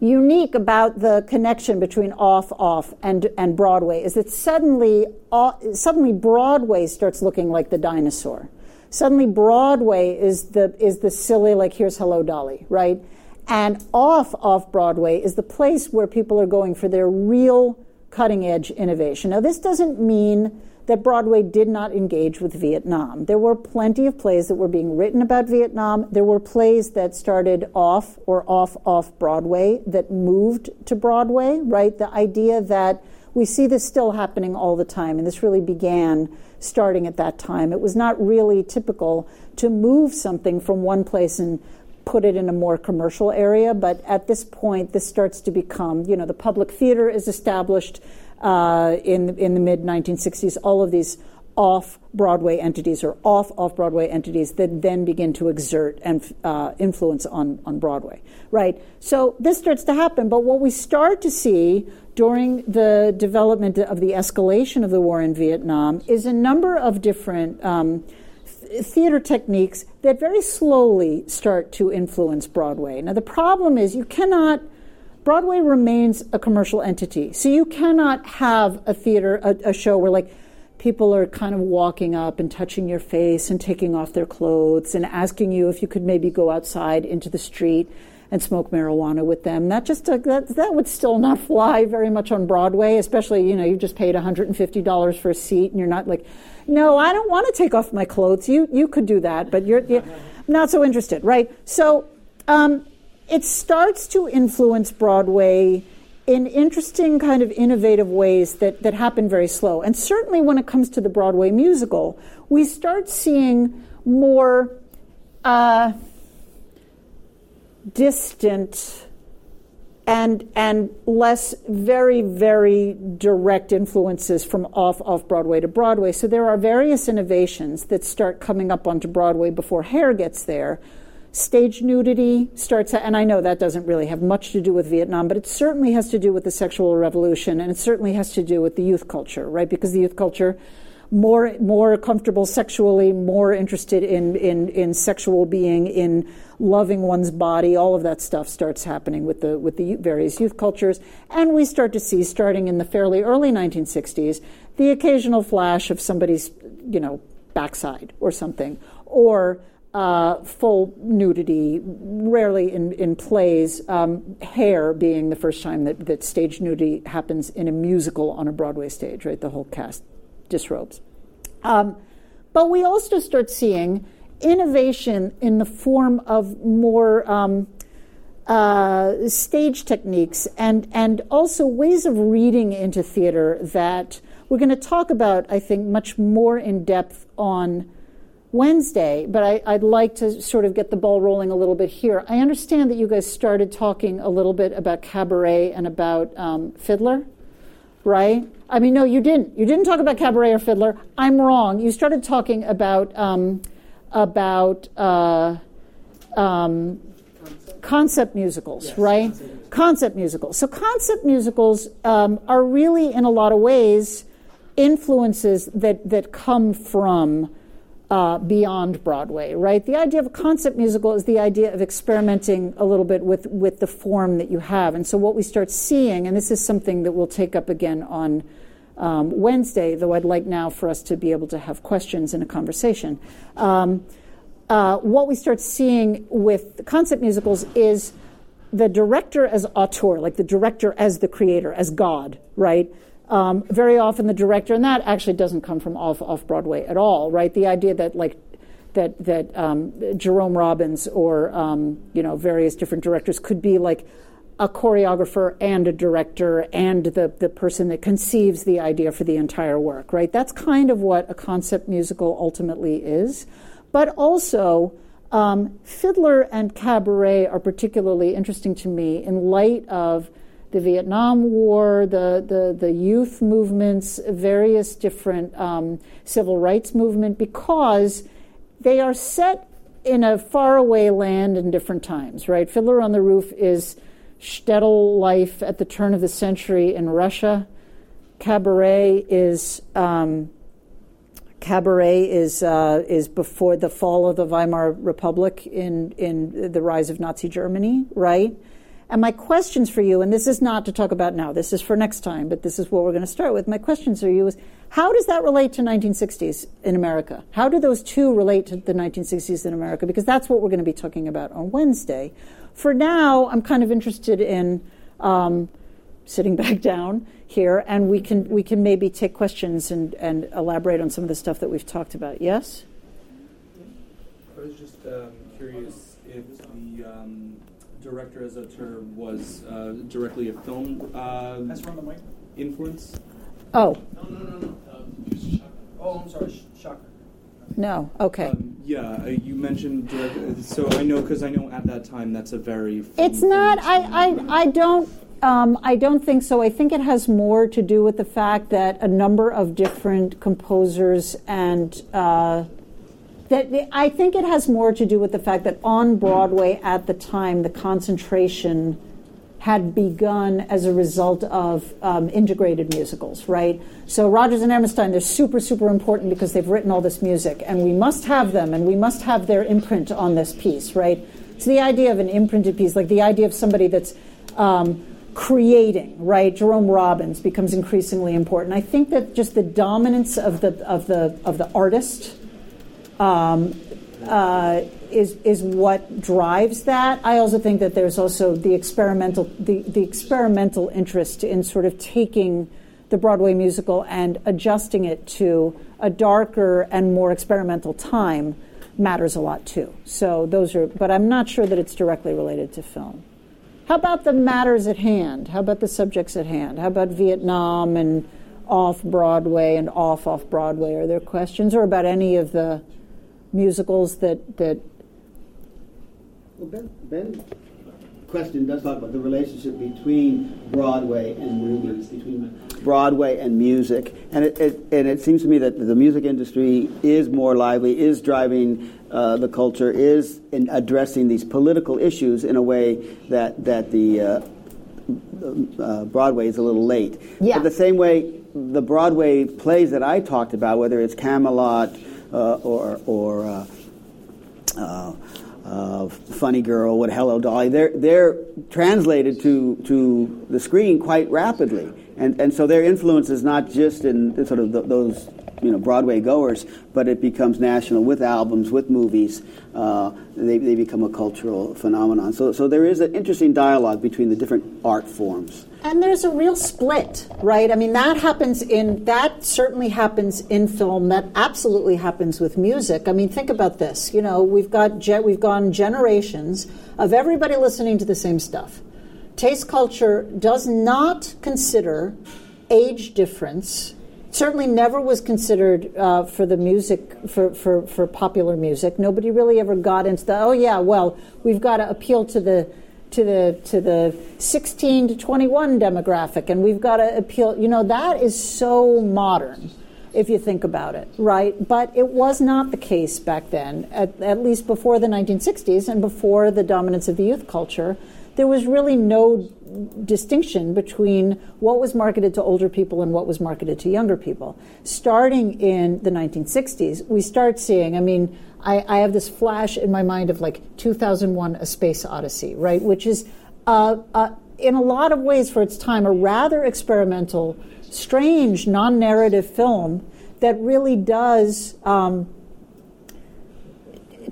unique about the connection between off off and and Broadway is that suddenly uh, suddenly Broadway starts looking like the dinosaur Suddenly, Broadway is the is the silly like here's Hello Dolly, right? And off off Broadway is the place where people are going for their real cutting edge innovation. Now, this doesn't mean that Broadway did not engage with Vietnam. There were plenty of plays that were being written about Vietnam. There were plays that started off or off off Broadway that moved to Broadway, right? The idea that we see this still happening all the time, and this really began starting at that time. It was not really typical to move something from one place and put it in a more commercial area, but at this point, this starts to become, you know, the public theater is established uh, in, in the mid 1960s. All of these off Broadway entities or off off Broadway entities that then begin to exert and uh, influence on, on Broadway, right? So this starts to happen, but what we start to see during the development of the escalation of the war in Vietnam is a number of different um, theater techniques that very slowly start to influence Broadway. Now, the problem is you cannot. Broadway remains a commercial entity, so you cannot have a theater, a, a show where like people are kind of walking up and touching your face and taking off their clothes and asking you if you could maybe go outside into the street and smoke marijuana with them. That just uh, that, that would still not fly very much on Broadway, especially you know you just paid $150 for a seat and you're not like, no, I don't want to take off my clothes. You you could do that, but you're, you're not so interested, right? So um, it starts to influence Broadway in interesting, kind of innovative ways that, that happen very slow. And certainly when it comes to the Broadway musical, we start seeing more uh, distant and and less very very direct influences from off off Broadway to Broadway. So there are various innovations that start coming up onto Broadway before Hair gets there. Stage nudity starts, and I know that doesn't really have much to do with Vietnam, but it certainly has to do with the sexual revolution, and it certainly has to do with the youth culture, right? Because the youth culture more more comfortable sexually, more interested in in in sexual being, in loving one's body. All of that stuff starts happening with the with the various youth cultures, and we start to see, starting in the fairly early 1960s, the occasional flash of somebody's you know backside or something, or uh, full nudity, rarely in, in plays, um, hair being the first time that, that stage nudity happens in a musical on a Broadway stage, right? The whole cast disrobes. Um, but we also start seeing innovation in the form of more um, uh, stage techniques and, and also ways of reading into theater that we're going to talk about, I think, much more in depth on Wednesday. But I, would like to sort of get the ball rolling a little bit here. I understand that you guys started talking a little bit about cabaret and about um, fiddler right? I mean, no, you didn't. You didn't talk about cabaret or fiddler. I'm wrong. You started talking about um, about uh, um, concept musicals, yes, right? Concept. concept. musicals. So concept musicals um, are really, in a lot of ways, influences that that come from uh, beyond Broadway, right? The idea of a concept musical is the idea of experimenting a little bit with, with the form that you have. And so, what we start seeing, and this is something that we'll take up again on um, Wednesday, though I'd like now for us to be able to have questions in a conversation. Um, uh, what we start seeing with concept musicals is the director as auteur, like the director as the creator, as God, right? Um, very often the director, and that actually doesn't come from off off Broadway at all, right? The idea that like that that um, Jerome Robbins or um, you know various different directors could be like a choreographer and a director and the the person that conceives the idea for the entire work, right? That's kind of what a concept musical ultimately is, but also. Um, Fiddler and Cabaret are particularly interesting to me in light of the Vietnam War, the, the, the youth movements, various different um, civil rights movement, because they are set in a faraway land in different times, right? Fiddler on the Roof is shtetl life at the turn of the century in Russia. Cabaret is um, Cabaret is uh, is before the fall of the Weimar Republic in in the rise of Nazi Germany, right? And my questions for you, and this is not to talk about now, this is for next time, but this is what we're going to start with. My questions for you is how does that relate to 1960s in America? How do those two relate to the 1960s in America? Because that's what we're going to be talking about on Wednesday. For now, I'm kind of interested in um, sitting back down here, and we can we can maybe take questions and, and elaborate on some of the stuff that we've talked about. Yes. I was just um, curious if the um, director as a term was uh, directly a film uh, influence? Oh. No, no, no, no. Uh, oh, I'm sorry, Shocker. No. Okay. Um, yeah, uh, you mentioned direct, so I know because I know at that time that's a very. It's not. I, I I don't. Um, I don't think so. I think it has more to do with the fact that a number of different composers and uh, that I think it has more to do with the fact that on Broadway at the time, the concentration had begun as a result of um, integrated musicals, right? So Rodgers and Hammerstein, they're super, super important because they've written all this music, and we must have them, and we must have their imprint on this piece, right? It's the idea of an imprinted piece, like the idea of somebody that's um, creating, right? Jerome Robbins becomes increasingly important. I think that just the dominance of the of the of the artist um, uh, is is what drives that. I also think that there's also the experimental the, the experimental interest in sort of taking the Broadway musical and adjusting it to a darker and more experimental time matters a lot too. So those are, but I'm not sure that it's directly related to film. How about the matters at hand? How about the subjects at hand? How about Vietnam and off Broadway and off off Broadway? Are there questions or about any of the musicals that that? Well, Ben, Ben question does talk about the relationship between Broadway and movies, between Broadway and music, and it, it, and it seems to me that the music industry is more lively, is driving uh, the culture, is in addressing these political issues in a way that that the uh, uh, Broadway is a little late. Yeah. But the same way, the Broadway plays that I talked about, whether it's Camelot or or uh, uh, uh, Funny Girl, what Hello Dolly, they're they're translated to to the screen quite rapidly, and and so their influence is not just in sort of th- those you know Broadway goers, but it becomes national with albums, with movies. Uh, they they become a cultural phenomenon. So so there is an interesting dialogue between the different art forms. And there's a real split, right? I mean, that happens in, that certainly happens in film. That absolutely happens with music. I mean, think about this. You know, we've got, ge- we've gone generations of everybody listening to the same stuff. Taste culture does not consider age difference. Certainly never was considered uh, for the music, for, for, for popular music. Nobody really ever got into the, oh yeah, well, we've got to appeal to the, to the to the 16 to 21 demographic and we've got to appeal you know that is so modern if you think about it right but it was not the case back then at, at least before the 1960s and before the dominance of the youth culture there was really no distinction between what was marketed to older people and what was marketed to younger people. Starting in the 1960s, we start seeing, I mean, I, I have this flash in my mind of like 2001 A Space Odyssey, right? Which is, uh, uh, in a lot of ways for its time, a rather experimental, strange, non narrative film that really does. Um,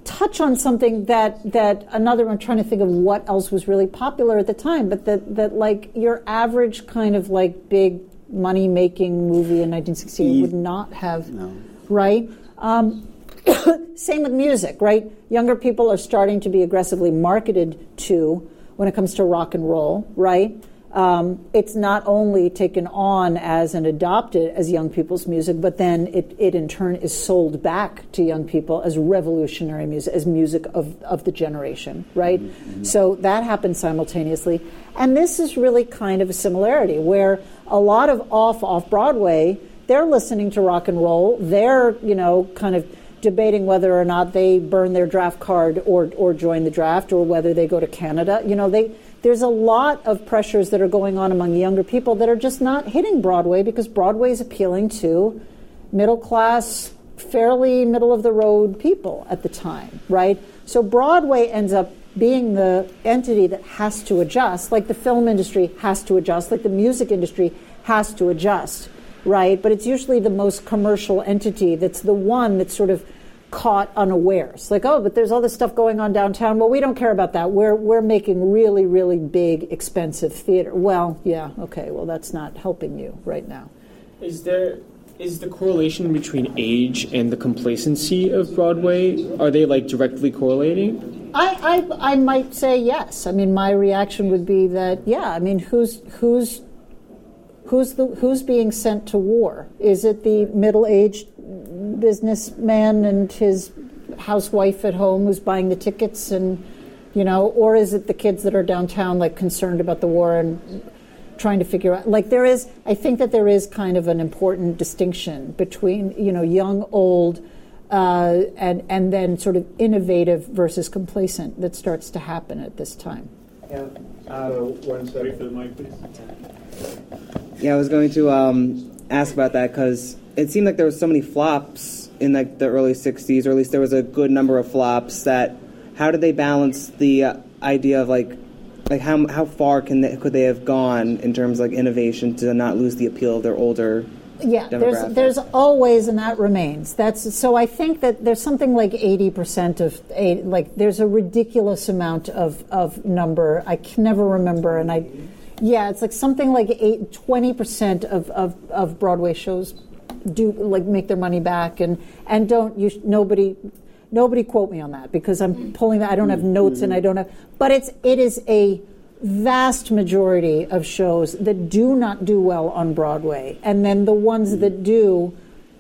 touch on something that that another I'm trying to think of what else was really popular at the time, but that that like your average kind of like big money making movie in 1968 would not have, No. right? Um, same with music, right? Younger people are starting to be aggressively marketed to when it comes to rock and roll, right? Um, it's not only taken on as and adopted as young people's music, but then it, it in turn is sold back to young people as revolutionary music, as music of, of the generation, right? So that happens simultaneously. And this is really kind of a similarity where a lot of off off Broadway, they're listening to rock and roll, they're, you know, kind of debating whether or not they burn their draft card or, or join the draft or whether they go to Canada. You know, they there's a lot of pressures that are going on among younger people that are just not hitting Broadway because Broadway is appealing to middle class, fairly middle of the road people at the time, right? So Broadway ends up being the entity that has to adjust, like the film industry has to adjust, like the music industry has to adjust, right? But it's usually the most commercial entity that's the one that's sort of caught unawares. Like, oh, but there's all this stuff going on downtown. Well, we don't care about that. We're we're making really, really big, expensive theater. Well, yeah, okay. Well, that's not helping you right now. Is there is the correlation between age and the complacency of Broadway? Are they like directly correlating? I, I I might say yes. I mean, my reaction would be that yeah. I mean, who's who's who's the who's being sent to war? Is it the middle-aged businessman and his housewife at home who's buying the tickets and you know, or is it the kids that are downtown like concerned about the war and trying to figure out like there is I think that there is kind of an important distinction between, you know, young, old, uh, and and then sort of innovative versus complacent that starts to happen at this time. Yeah. Uh, One second. Wait for the mic, please. Yeah, I was going to um, ask about that because it seemed like there was so many flops in like the early '60s, or at least there was a good number of flops. That how did they balance the uh, idea of like like how how far can they, could they have gone in terms of like innovation to not lose the appeal of their older Yeah, there's there's always and that remains. That's so I think that there's something like 80% of eight, like there's a ridiculous amount of of number. I can never remember and I yeah, it's like something like eight, 20% of, of of Broadway shows do like make their money back and and don't you nobody nobody quote me on that because I'm pulling that I don't have notes and I don't have but it's it is a vast majority of shows that do not do well on Broadway. And then the ones that do,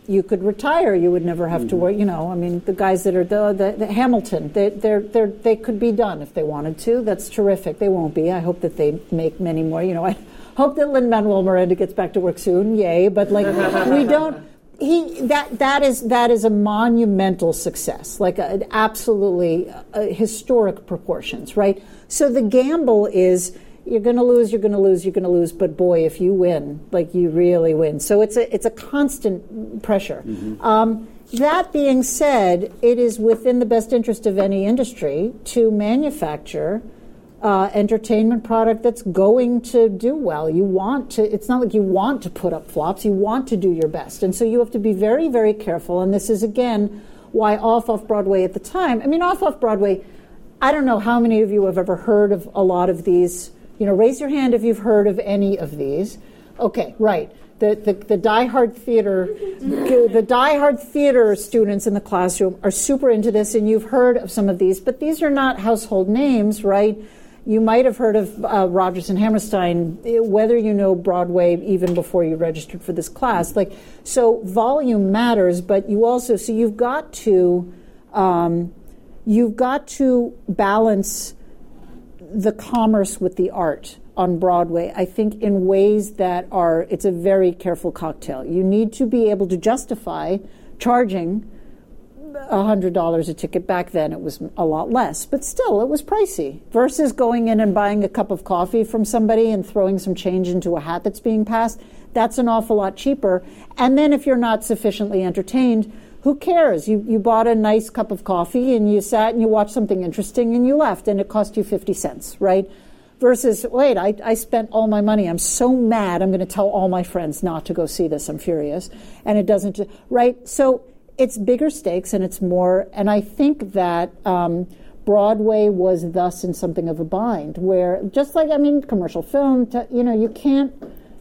you could retire. You would never have to work. You know, I mean, the guys that are the, the, the Hamilton, they, they're, they're, they could be done if they wanted to. That's terrific. They won't be. I hope that they make many more. You know, I hope that Lin Manuel Miranda gets back to work soon. Yay! But like, we don't. He that that is that is a monumental success, like a, absolutely uh, historic proportions, right? So the gamble is you're going to lose, you're going to lose, you're going to lose. But boy, if you win, like you really win. So it's a it's a constant pressure. Mm-hmm. Um, that being said, it is within the best interest of any industry to manufacture uh, entertainment product that's going to do well. You want to. It's not like you want to put up flops. You want to do your best, and so you have to be very, very careful. And this is again why off off Broadway at the time. I mean, off off Broadway. I don't know how many of you have ever heard of a lot of these. You know, raise your hand if you've heard of any of these. Okay, right. The, the, the diehard theater, the diehard theater students in the classroom are super into this, and you've heard of some of these, but these are not household names, right? You might have heard of uh, Rodgers and Hammerstein, eh, whether you know Broadway even before you registered for this class. Like, so volume matters, but you also so you've got to um, you've got to balance the commerce with the art on Broadway, I think in ways that are, it's a very careful cocktail. You need to be able to justify charging $100 a ticket. Back then it was a lot less, but still it was pricey versus going in and buying a cup of coffee from somebody and throwing some change into a hat that's being passed. That's an awful lot cheaper. And then if you're not sufficiently entertained, who cares? You, you bought a nice cup of coffee and you sat and you watched something interesting and you left and it cost you 50 cents, right? Versus, wait, I, I spent all my money. I'm so mad. I'm going to tell all my friends not to go see this. I'm furious. And it doesn't, right? So it's bigger stakes and it's more, and I think that um, Broadway was thus in something of a bind where, just like, I mean, commercial film, you know, you can't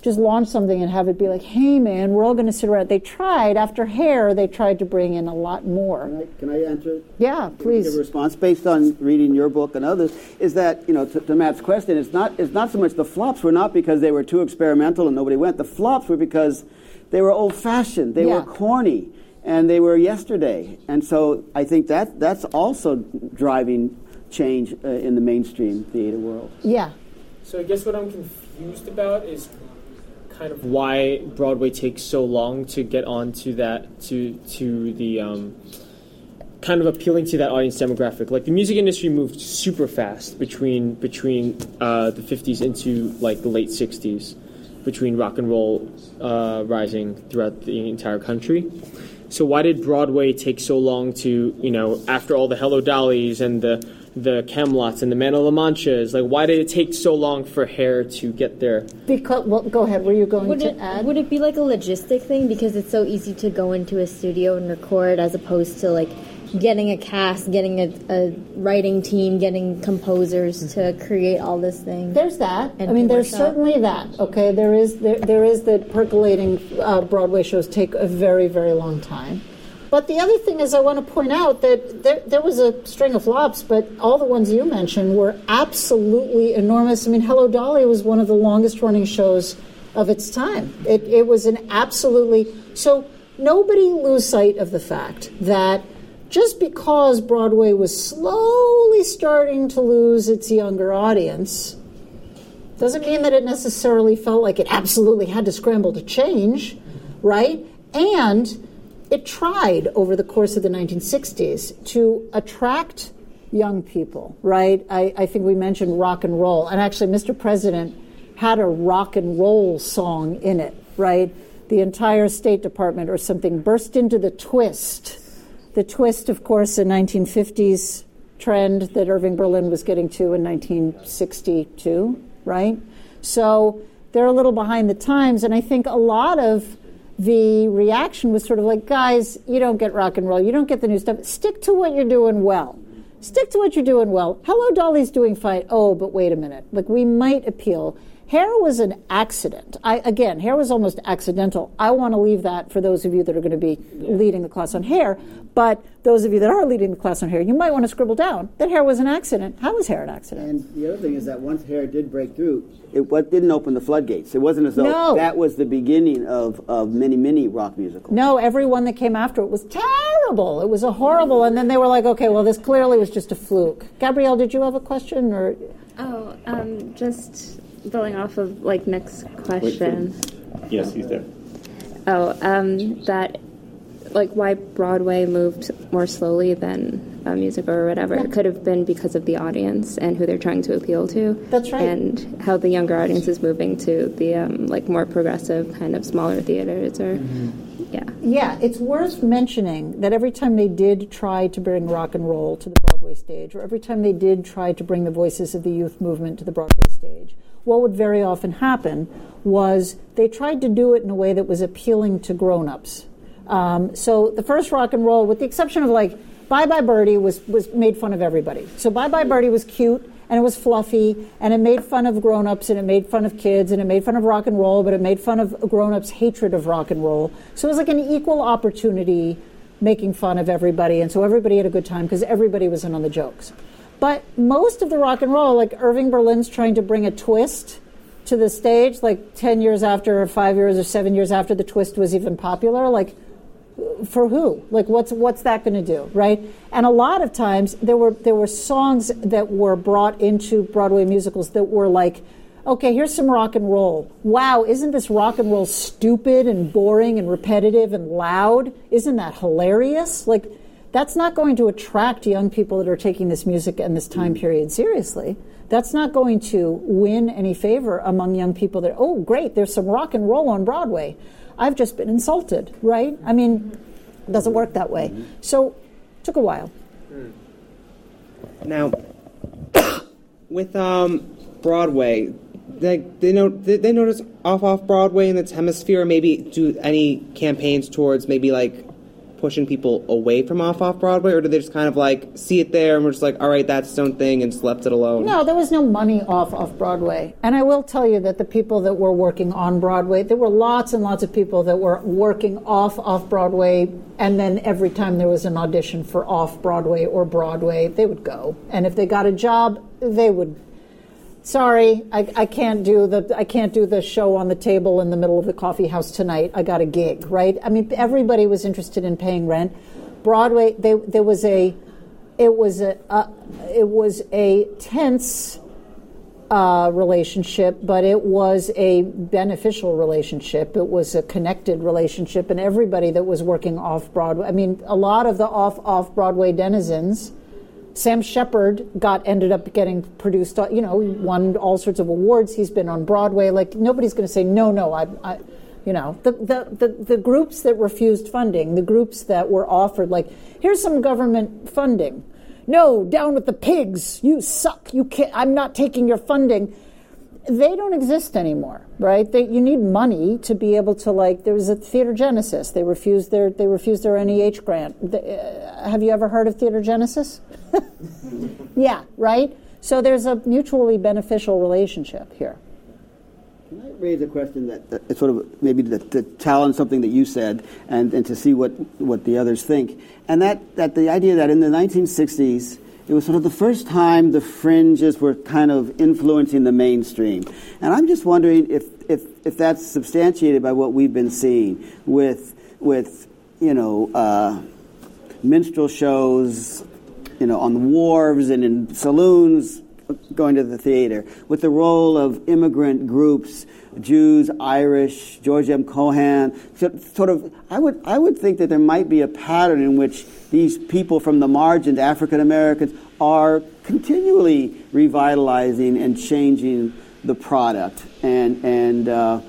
just launch something and have it be like, hey man, we're all going to sit around. They tried after Hair, they tried to bring in a lot more. Can I, can I answer? Yeah, please. Give a response based on reading your book and others. Is that you know to, to Matt's question? It's not. It's not so much the flops were not because they were too experimental and nobody went. The flops were because they were old fashioned. They Yeah. were corny and they were yesterday. And so I think that that's also driving change uh, in the mainstream theater world. Yeah. So I guess what I'm confused about is kind of why Broadway takes so long to get onto that to to the um, kind of appealing to that audience demographic. Like the music industry moved super fast between between uh, the 50s into like the late 60s, between rock and roll uh, rising throughout the entire country. So why did Broadway take so long to you know after all the Hello Dollys and the the Camelots and the Man of La Manchas? Like why did it take so long for Hair to get there? Because, well, go ahead. Were you going Would to it, add? would it be like a logistic thing because it's so easy to go into a studio and record as opposed to like getting a cast, getting a, a writing team, getting composers to create all this thing? There's that. I mean, there's workshop. certainly that. Okay, there is there, there is that percolating. Uh, Broadway shows take a very very long time. But the other thing is, I want to point out that there, there was a string of flops, but all the ones you mentioned were absolutely enormous. I mean, Hello Dolly was one of the longest running shows of its time. It, it was an absolutely so. Nobody lose sight of the fact that just because Broadway was slowly starting to lose its younger audience doesn't mean that it necessarily felt like it absolutely had to scramble to change, right? And it tried over the course of the 1960s to attract young people, right? I, I think we mentioned rock and roll. And actually, Mr. President had a rock and roll song in it, right? The entire State Department or something burst into the twist. The twist, of course, a 1950s trend that Irving Berlin was getting to in 1962, right? So they're a little behind the times, and I think a lot of the reaction was sort of like, guys, you don't get rock and roll, you don't get the new stuff. Stick to what you're doing well. Stick to what you're doing well. Hello Dolly's doing fine. Oh, but wait a minute. Like we might appeal. Hair was an accident. I, again, hair was almost accidental. I want to leave that for those of you that are going to be leading the class on hair. But those of you that are leading the class on hair, you might want to scribble down that hair was an accident. How was hair an accident? And the other thing is that once hair did break through, it what didn't open the floodgates. It wasn't as though No. that was the beginning of, of many, many rock musicals. No, everyone that came after it was terrible. It was a horrible. And then they were like, okay, well, this clearly was just a fluke. Gabrielle, did you have a question or? Oh, um, just building off of like Nick's question. Yes, he's there. Oh, um, that like why Broadway moved more slowly than uh, music or whatever. It could have been because of the audience and who they're trying to appeal to. That's right. And how the younger audience is moving to the um, like more progressive kind of smaller theaters or yeah. Yeah, it's worth mentioning that every time they did try to bring rock and roll to the Broadway stage, or every time they did try to bring the voices of the youth movement to the Broadway stage, what would very often happen was they tried to do it in a way that was appealing to grown ups. Um, so the first rock and roll, with the exception of like Bye Bye Birdie, was, was made fun of everybody. So Bye Bye Birdie was cute and it was fluffy and it made fun of grown ups and it made fun of kids and it made fun of rock and roll, but it made fun of grown ups' hatred of rock and roll. So it was like an equal opportunity making fun of everybody. And so everybody had a good time because everybody was in on the jokes. But most of the rock and roll, like Irving Berlin's trying to bring a twist to the stage, like 10 years after, or five years, or seven years after the twist was even popular, like for who? Like what's what's that going to do, right? And a lot of times there were there were songs that were brought into Broadway musicals that were like, okay, here's some rock and roll. Wow, isn't this rock and roll stupid and boring and repetitive and loud? Isn't that hilarious? Like that's not going to attract young people that are taking this music and this time mm. period seriously. That's not going to win any favor among young people that, oh, great, there's some rock and roll on Broadway. I've just been insulted, right? I mean, it doesn't work that way. Mm-hmm. So, took a while. Mm. Now, with um, Broadway, they they know they, they notice off off Broadway in its hemisphere. Maybe do any campaigns towards maybe like pushing people away from off off Broadway, or do they just kind of like see it there and we're just like, all right, that's its own thing, and just left it alone? No, there was no money off off Broadway. And I will tell you that the people that were working on Broadway, there were lots and lots of people that were working off off Broadway, and then every time there was an audition for off Broadway or Broadway, they would go. And if they got a job, they would sorry, I, I can't do the I can't do the show on the table in the middle of the coffee house tonight. I got a gig, right? I mean, everybody was interested in paying rent. Broadway, they, there was a, it was a, uh, it was a tense uh, relationship, but it was a beneficial relationship. It was a connected relationship, and everybody that was working off Broadway. I mean, a lot of the off off Broadway denizens. Sam Shepard got ended up getting produced. You know, won all sorts of awards. He's been on Broadway. Like nobody's going to say no, no. I, I you know, the, the the the groups that refused funding, the groups that were offered, like here's some government funding. No, down with the pigs. You suck. You can't. I'm not taking your funding. They don't exist anymore, right? They, you need money to be able to like. There was a Theater Genesis. They refused their they refused their NEH grant. They, uh, have you ever heard of Theater Genesis? yeah, right. So there's a mutually beneficial relationship here. Can I raise a question that, that sort of maybe to, to challenge something that you said and, and to see what, what the others think? And that, that the idea that in the 1960s, it was sort of the first time the fringes were kind of influencing the mainstream. And I'm just wondering if, if, if that's substantiated by what we've been seeing with, with you know, uh, minstrel shows, you know, on the wharves and in saloons going to the theater, with the role of immigrant groups, Jews, Irish, George M. Cohan, so- sort of, I would, I would think that there might be a pattern in which these people from the margins, African Americans, are continually revitalizing and changing the product. And, and uh,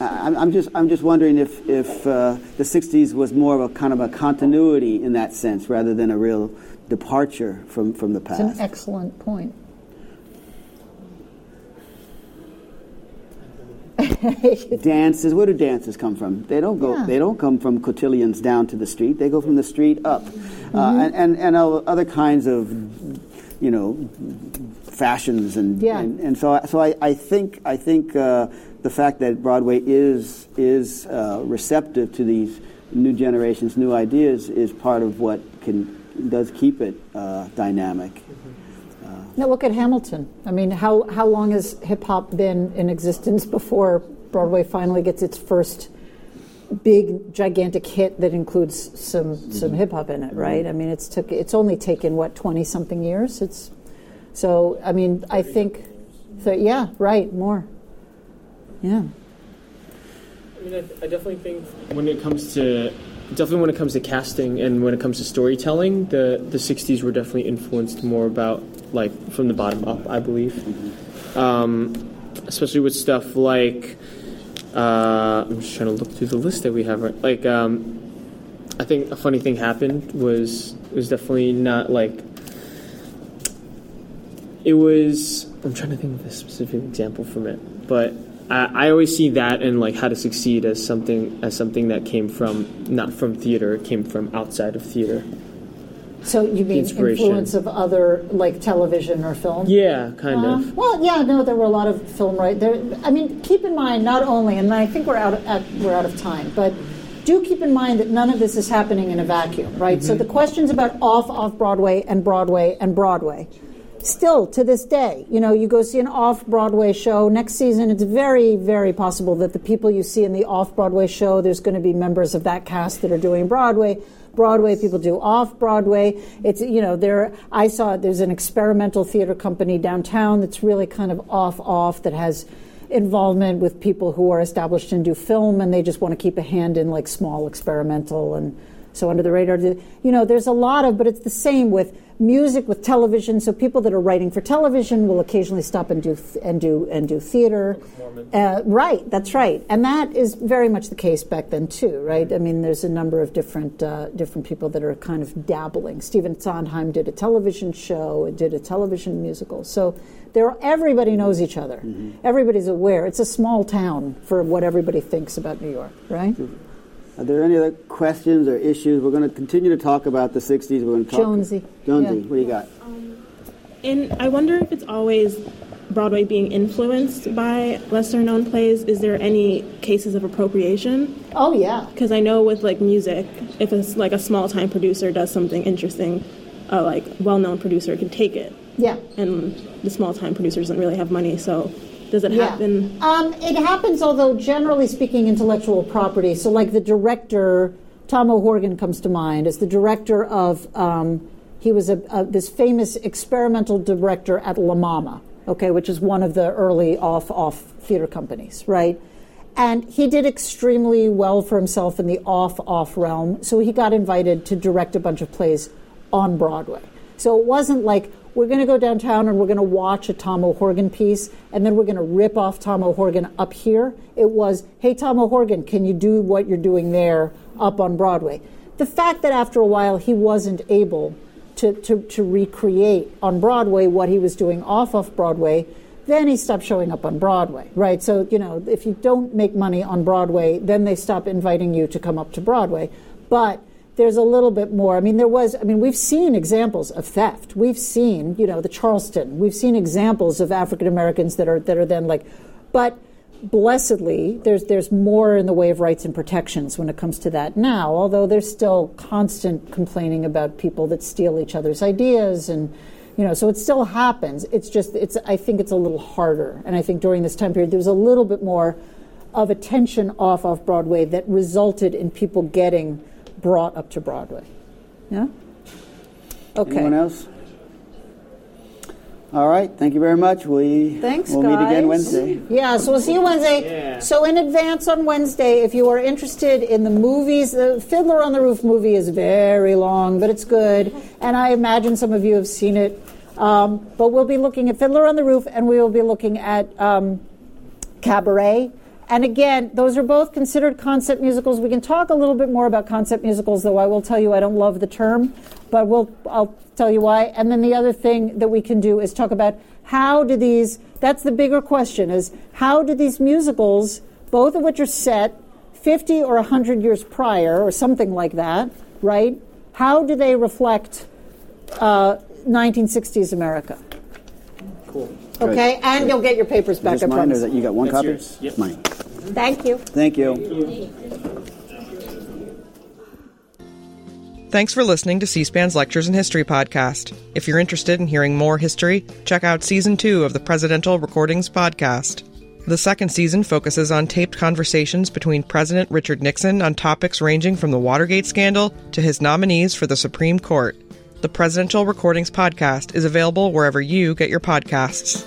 I, I'm just, I'm just wondering if, if uh, the 60s was more of a kind of a continuity in that sense rather than a real departure from, from the past. It's an excellent point. dances where do dances come from they don't go Yeah. they don't come from cotillions down to the street they go from the street up uh, and, and, and other kinds of you know fashions and Yeah. and, and so I- so I, I think I think uh, the fact that Broadway is is uh, receptive to these new generations, new ideas, is part of what can does keep it uh, dynamic. Now look at Hamilton. I mean, how how long has hip hop been in existence before Broadway finally gets its first big gigantic hit that includes some some hip hop in it, right? I mean, it's took it's only taken what twenty something years. It's so I mean, I think so. Yeah, right, more. Yeah. I mean, I, I definitely think when it comes to definitely when it comes to casting and when it comes to storytelling, the the '60s were definitely influenced more about like from the bottom up, I believe. Um, especially with stuff like uh, I'm just trying to look through the list that we have. Right, like um, I think a funny thing happened was it was definitely not like it was i'm trying to think of a specific example from it but I, I always see that and like how to succeed as something as something that came from not from theater it came from outside of theater So you mean influence of other like television or film? yeah kind Uh, of well, yeah, no, there were a lot of film right there. I mean, keep in mind not only, and I think we're out of, at, we're out of time, but do keep in mind that none of this is happening in a vacuum, right? So the questions about off off Broadway and Broadway and Broadway. Still to this day, you know, you go see an off Broadway show next season. It's very, very possible that the people you see in the off Broadway show, there's going to be members of that cast that are doing Broadway. Broadway people do off Broadway. It's you know there. I saw there's an experimental theater company downtown that's really kind of off off that has involvement with people who are established and do film and they just want to keep a hand in like small experimental and so under the radar. You know there's a lot of but it's the same with music with television. So people that are writing for television will occasionally stop and do and do and do theater. Uh, right, that's right, and that is very much the case back then too, right? I mean, there's a number of different uh, different people that are kind of dabbling. Stephen Sondheim did a television show, did a television musical, so there everybody knows each other. Everybody's aware. It's a small town for what everybody thinks about New York, right? Are there any other questions or issues? We're going to continue to talk about the '60s. We're going to talk. Jonesy. Jonesy, Yeah. what do you got? Um, and I wonder if it's always Broadway being influenced by lesser known plays. Is there any cases of appropriation? Oh yeah. Because I know with like music, if it's like a small time producer does something interesting, a like well known producer can take it. Yeah. And the small time producer doesn't really have money, so does it Yeah. happen? Um, it happens, although generally speaking, intellectual property. So, like the director, Tom O'Horgan comes to mind as the director of. Um, he was a, a, this famous experimental director at La Mama, okay, which is one of the early off-off theater companies, right? And he did extremely well for himself in the off-off realm. So he got invited to direct a bunch of plays on Broadway. So it wasn't like we're going to go downtown and we're going to watch a Tom O'Horgan piece and then we're going to rip off Tom O'Horgan up here. It was, hey, Tom O'Horgan, can you do what you're doing there up on Broadway? The fact that after a while he wasn't able to, to, to recreate on Broadway what he was doing off of Broadway, then he stopped showing up on Broadway, right? So, you know, if you don't make money on Broadway, then they stop inviting you to come up to Broadway. But there's a little bit more. I mean, there was, I mean, we've seen examples of theft. We've seen, you know, the Charleston. We've seen examples of African Americans that are, that are then like, but blessedly, there's, there's more in the way of rights and protections when it comes to that now, although there's still constant complaining about people that steal each other's ideas and, you know, so it still happens. It's just, it's, I think it's a little harder. And I think during this time period, there was a little bit more of attention off off Broadway that resulted in people getting brought up to Broadway. Yeah? Okay. Anyone else? All right. Thank you very much. We Thanks, we'll guys. meet again Wednesday. Yeah, so we'll see you Wednesday. Yeah. So in advance on Wednesday, if you are interested in the movies, the Fiddler on the Roof movie is very long, but it's good, and I imagine some of you have seen it. Um, but we'll be looking at Fiddler on the Roof, and we will be looking at um, Cabaret. And again, those are both considered concept musicals. We can talk a little bit more about concept musicals, though I will tell you I don't love the term, but we'll, I'll tell you why. And then the other thing that we can do is talk about how do these, that's the bigger question, is how do these musicals, both of which are set 50 or 100 years prior, or something like that, right? How do they reflect uh, 1960s America? Cool. Okay, and you'll get your papers back. Just I mine, or that you got one That's copy? yours. Yep. Mine. Thank you. Thank you. Thanks for listening to C SPAN's Lectures in History podcast. If you're interested in hearing more history, check out season two of the Presidential Recordings podcast. The second season focuses on taped conversations between President Richard Nixon on topics ranging from the Watergate scandal to his nominees for the Supreme Court. The Presidential Recordings podcast is available wherever you get your podcasts.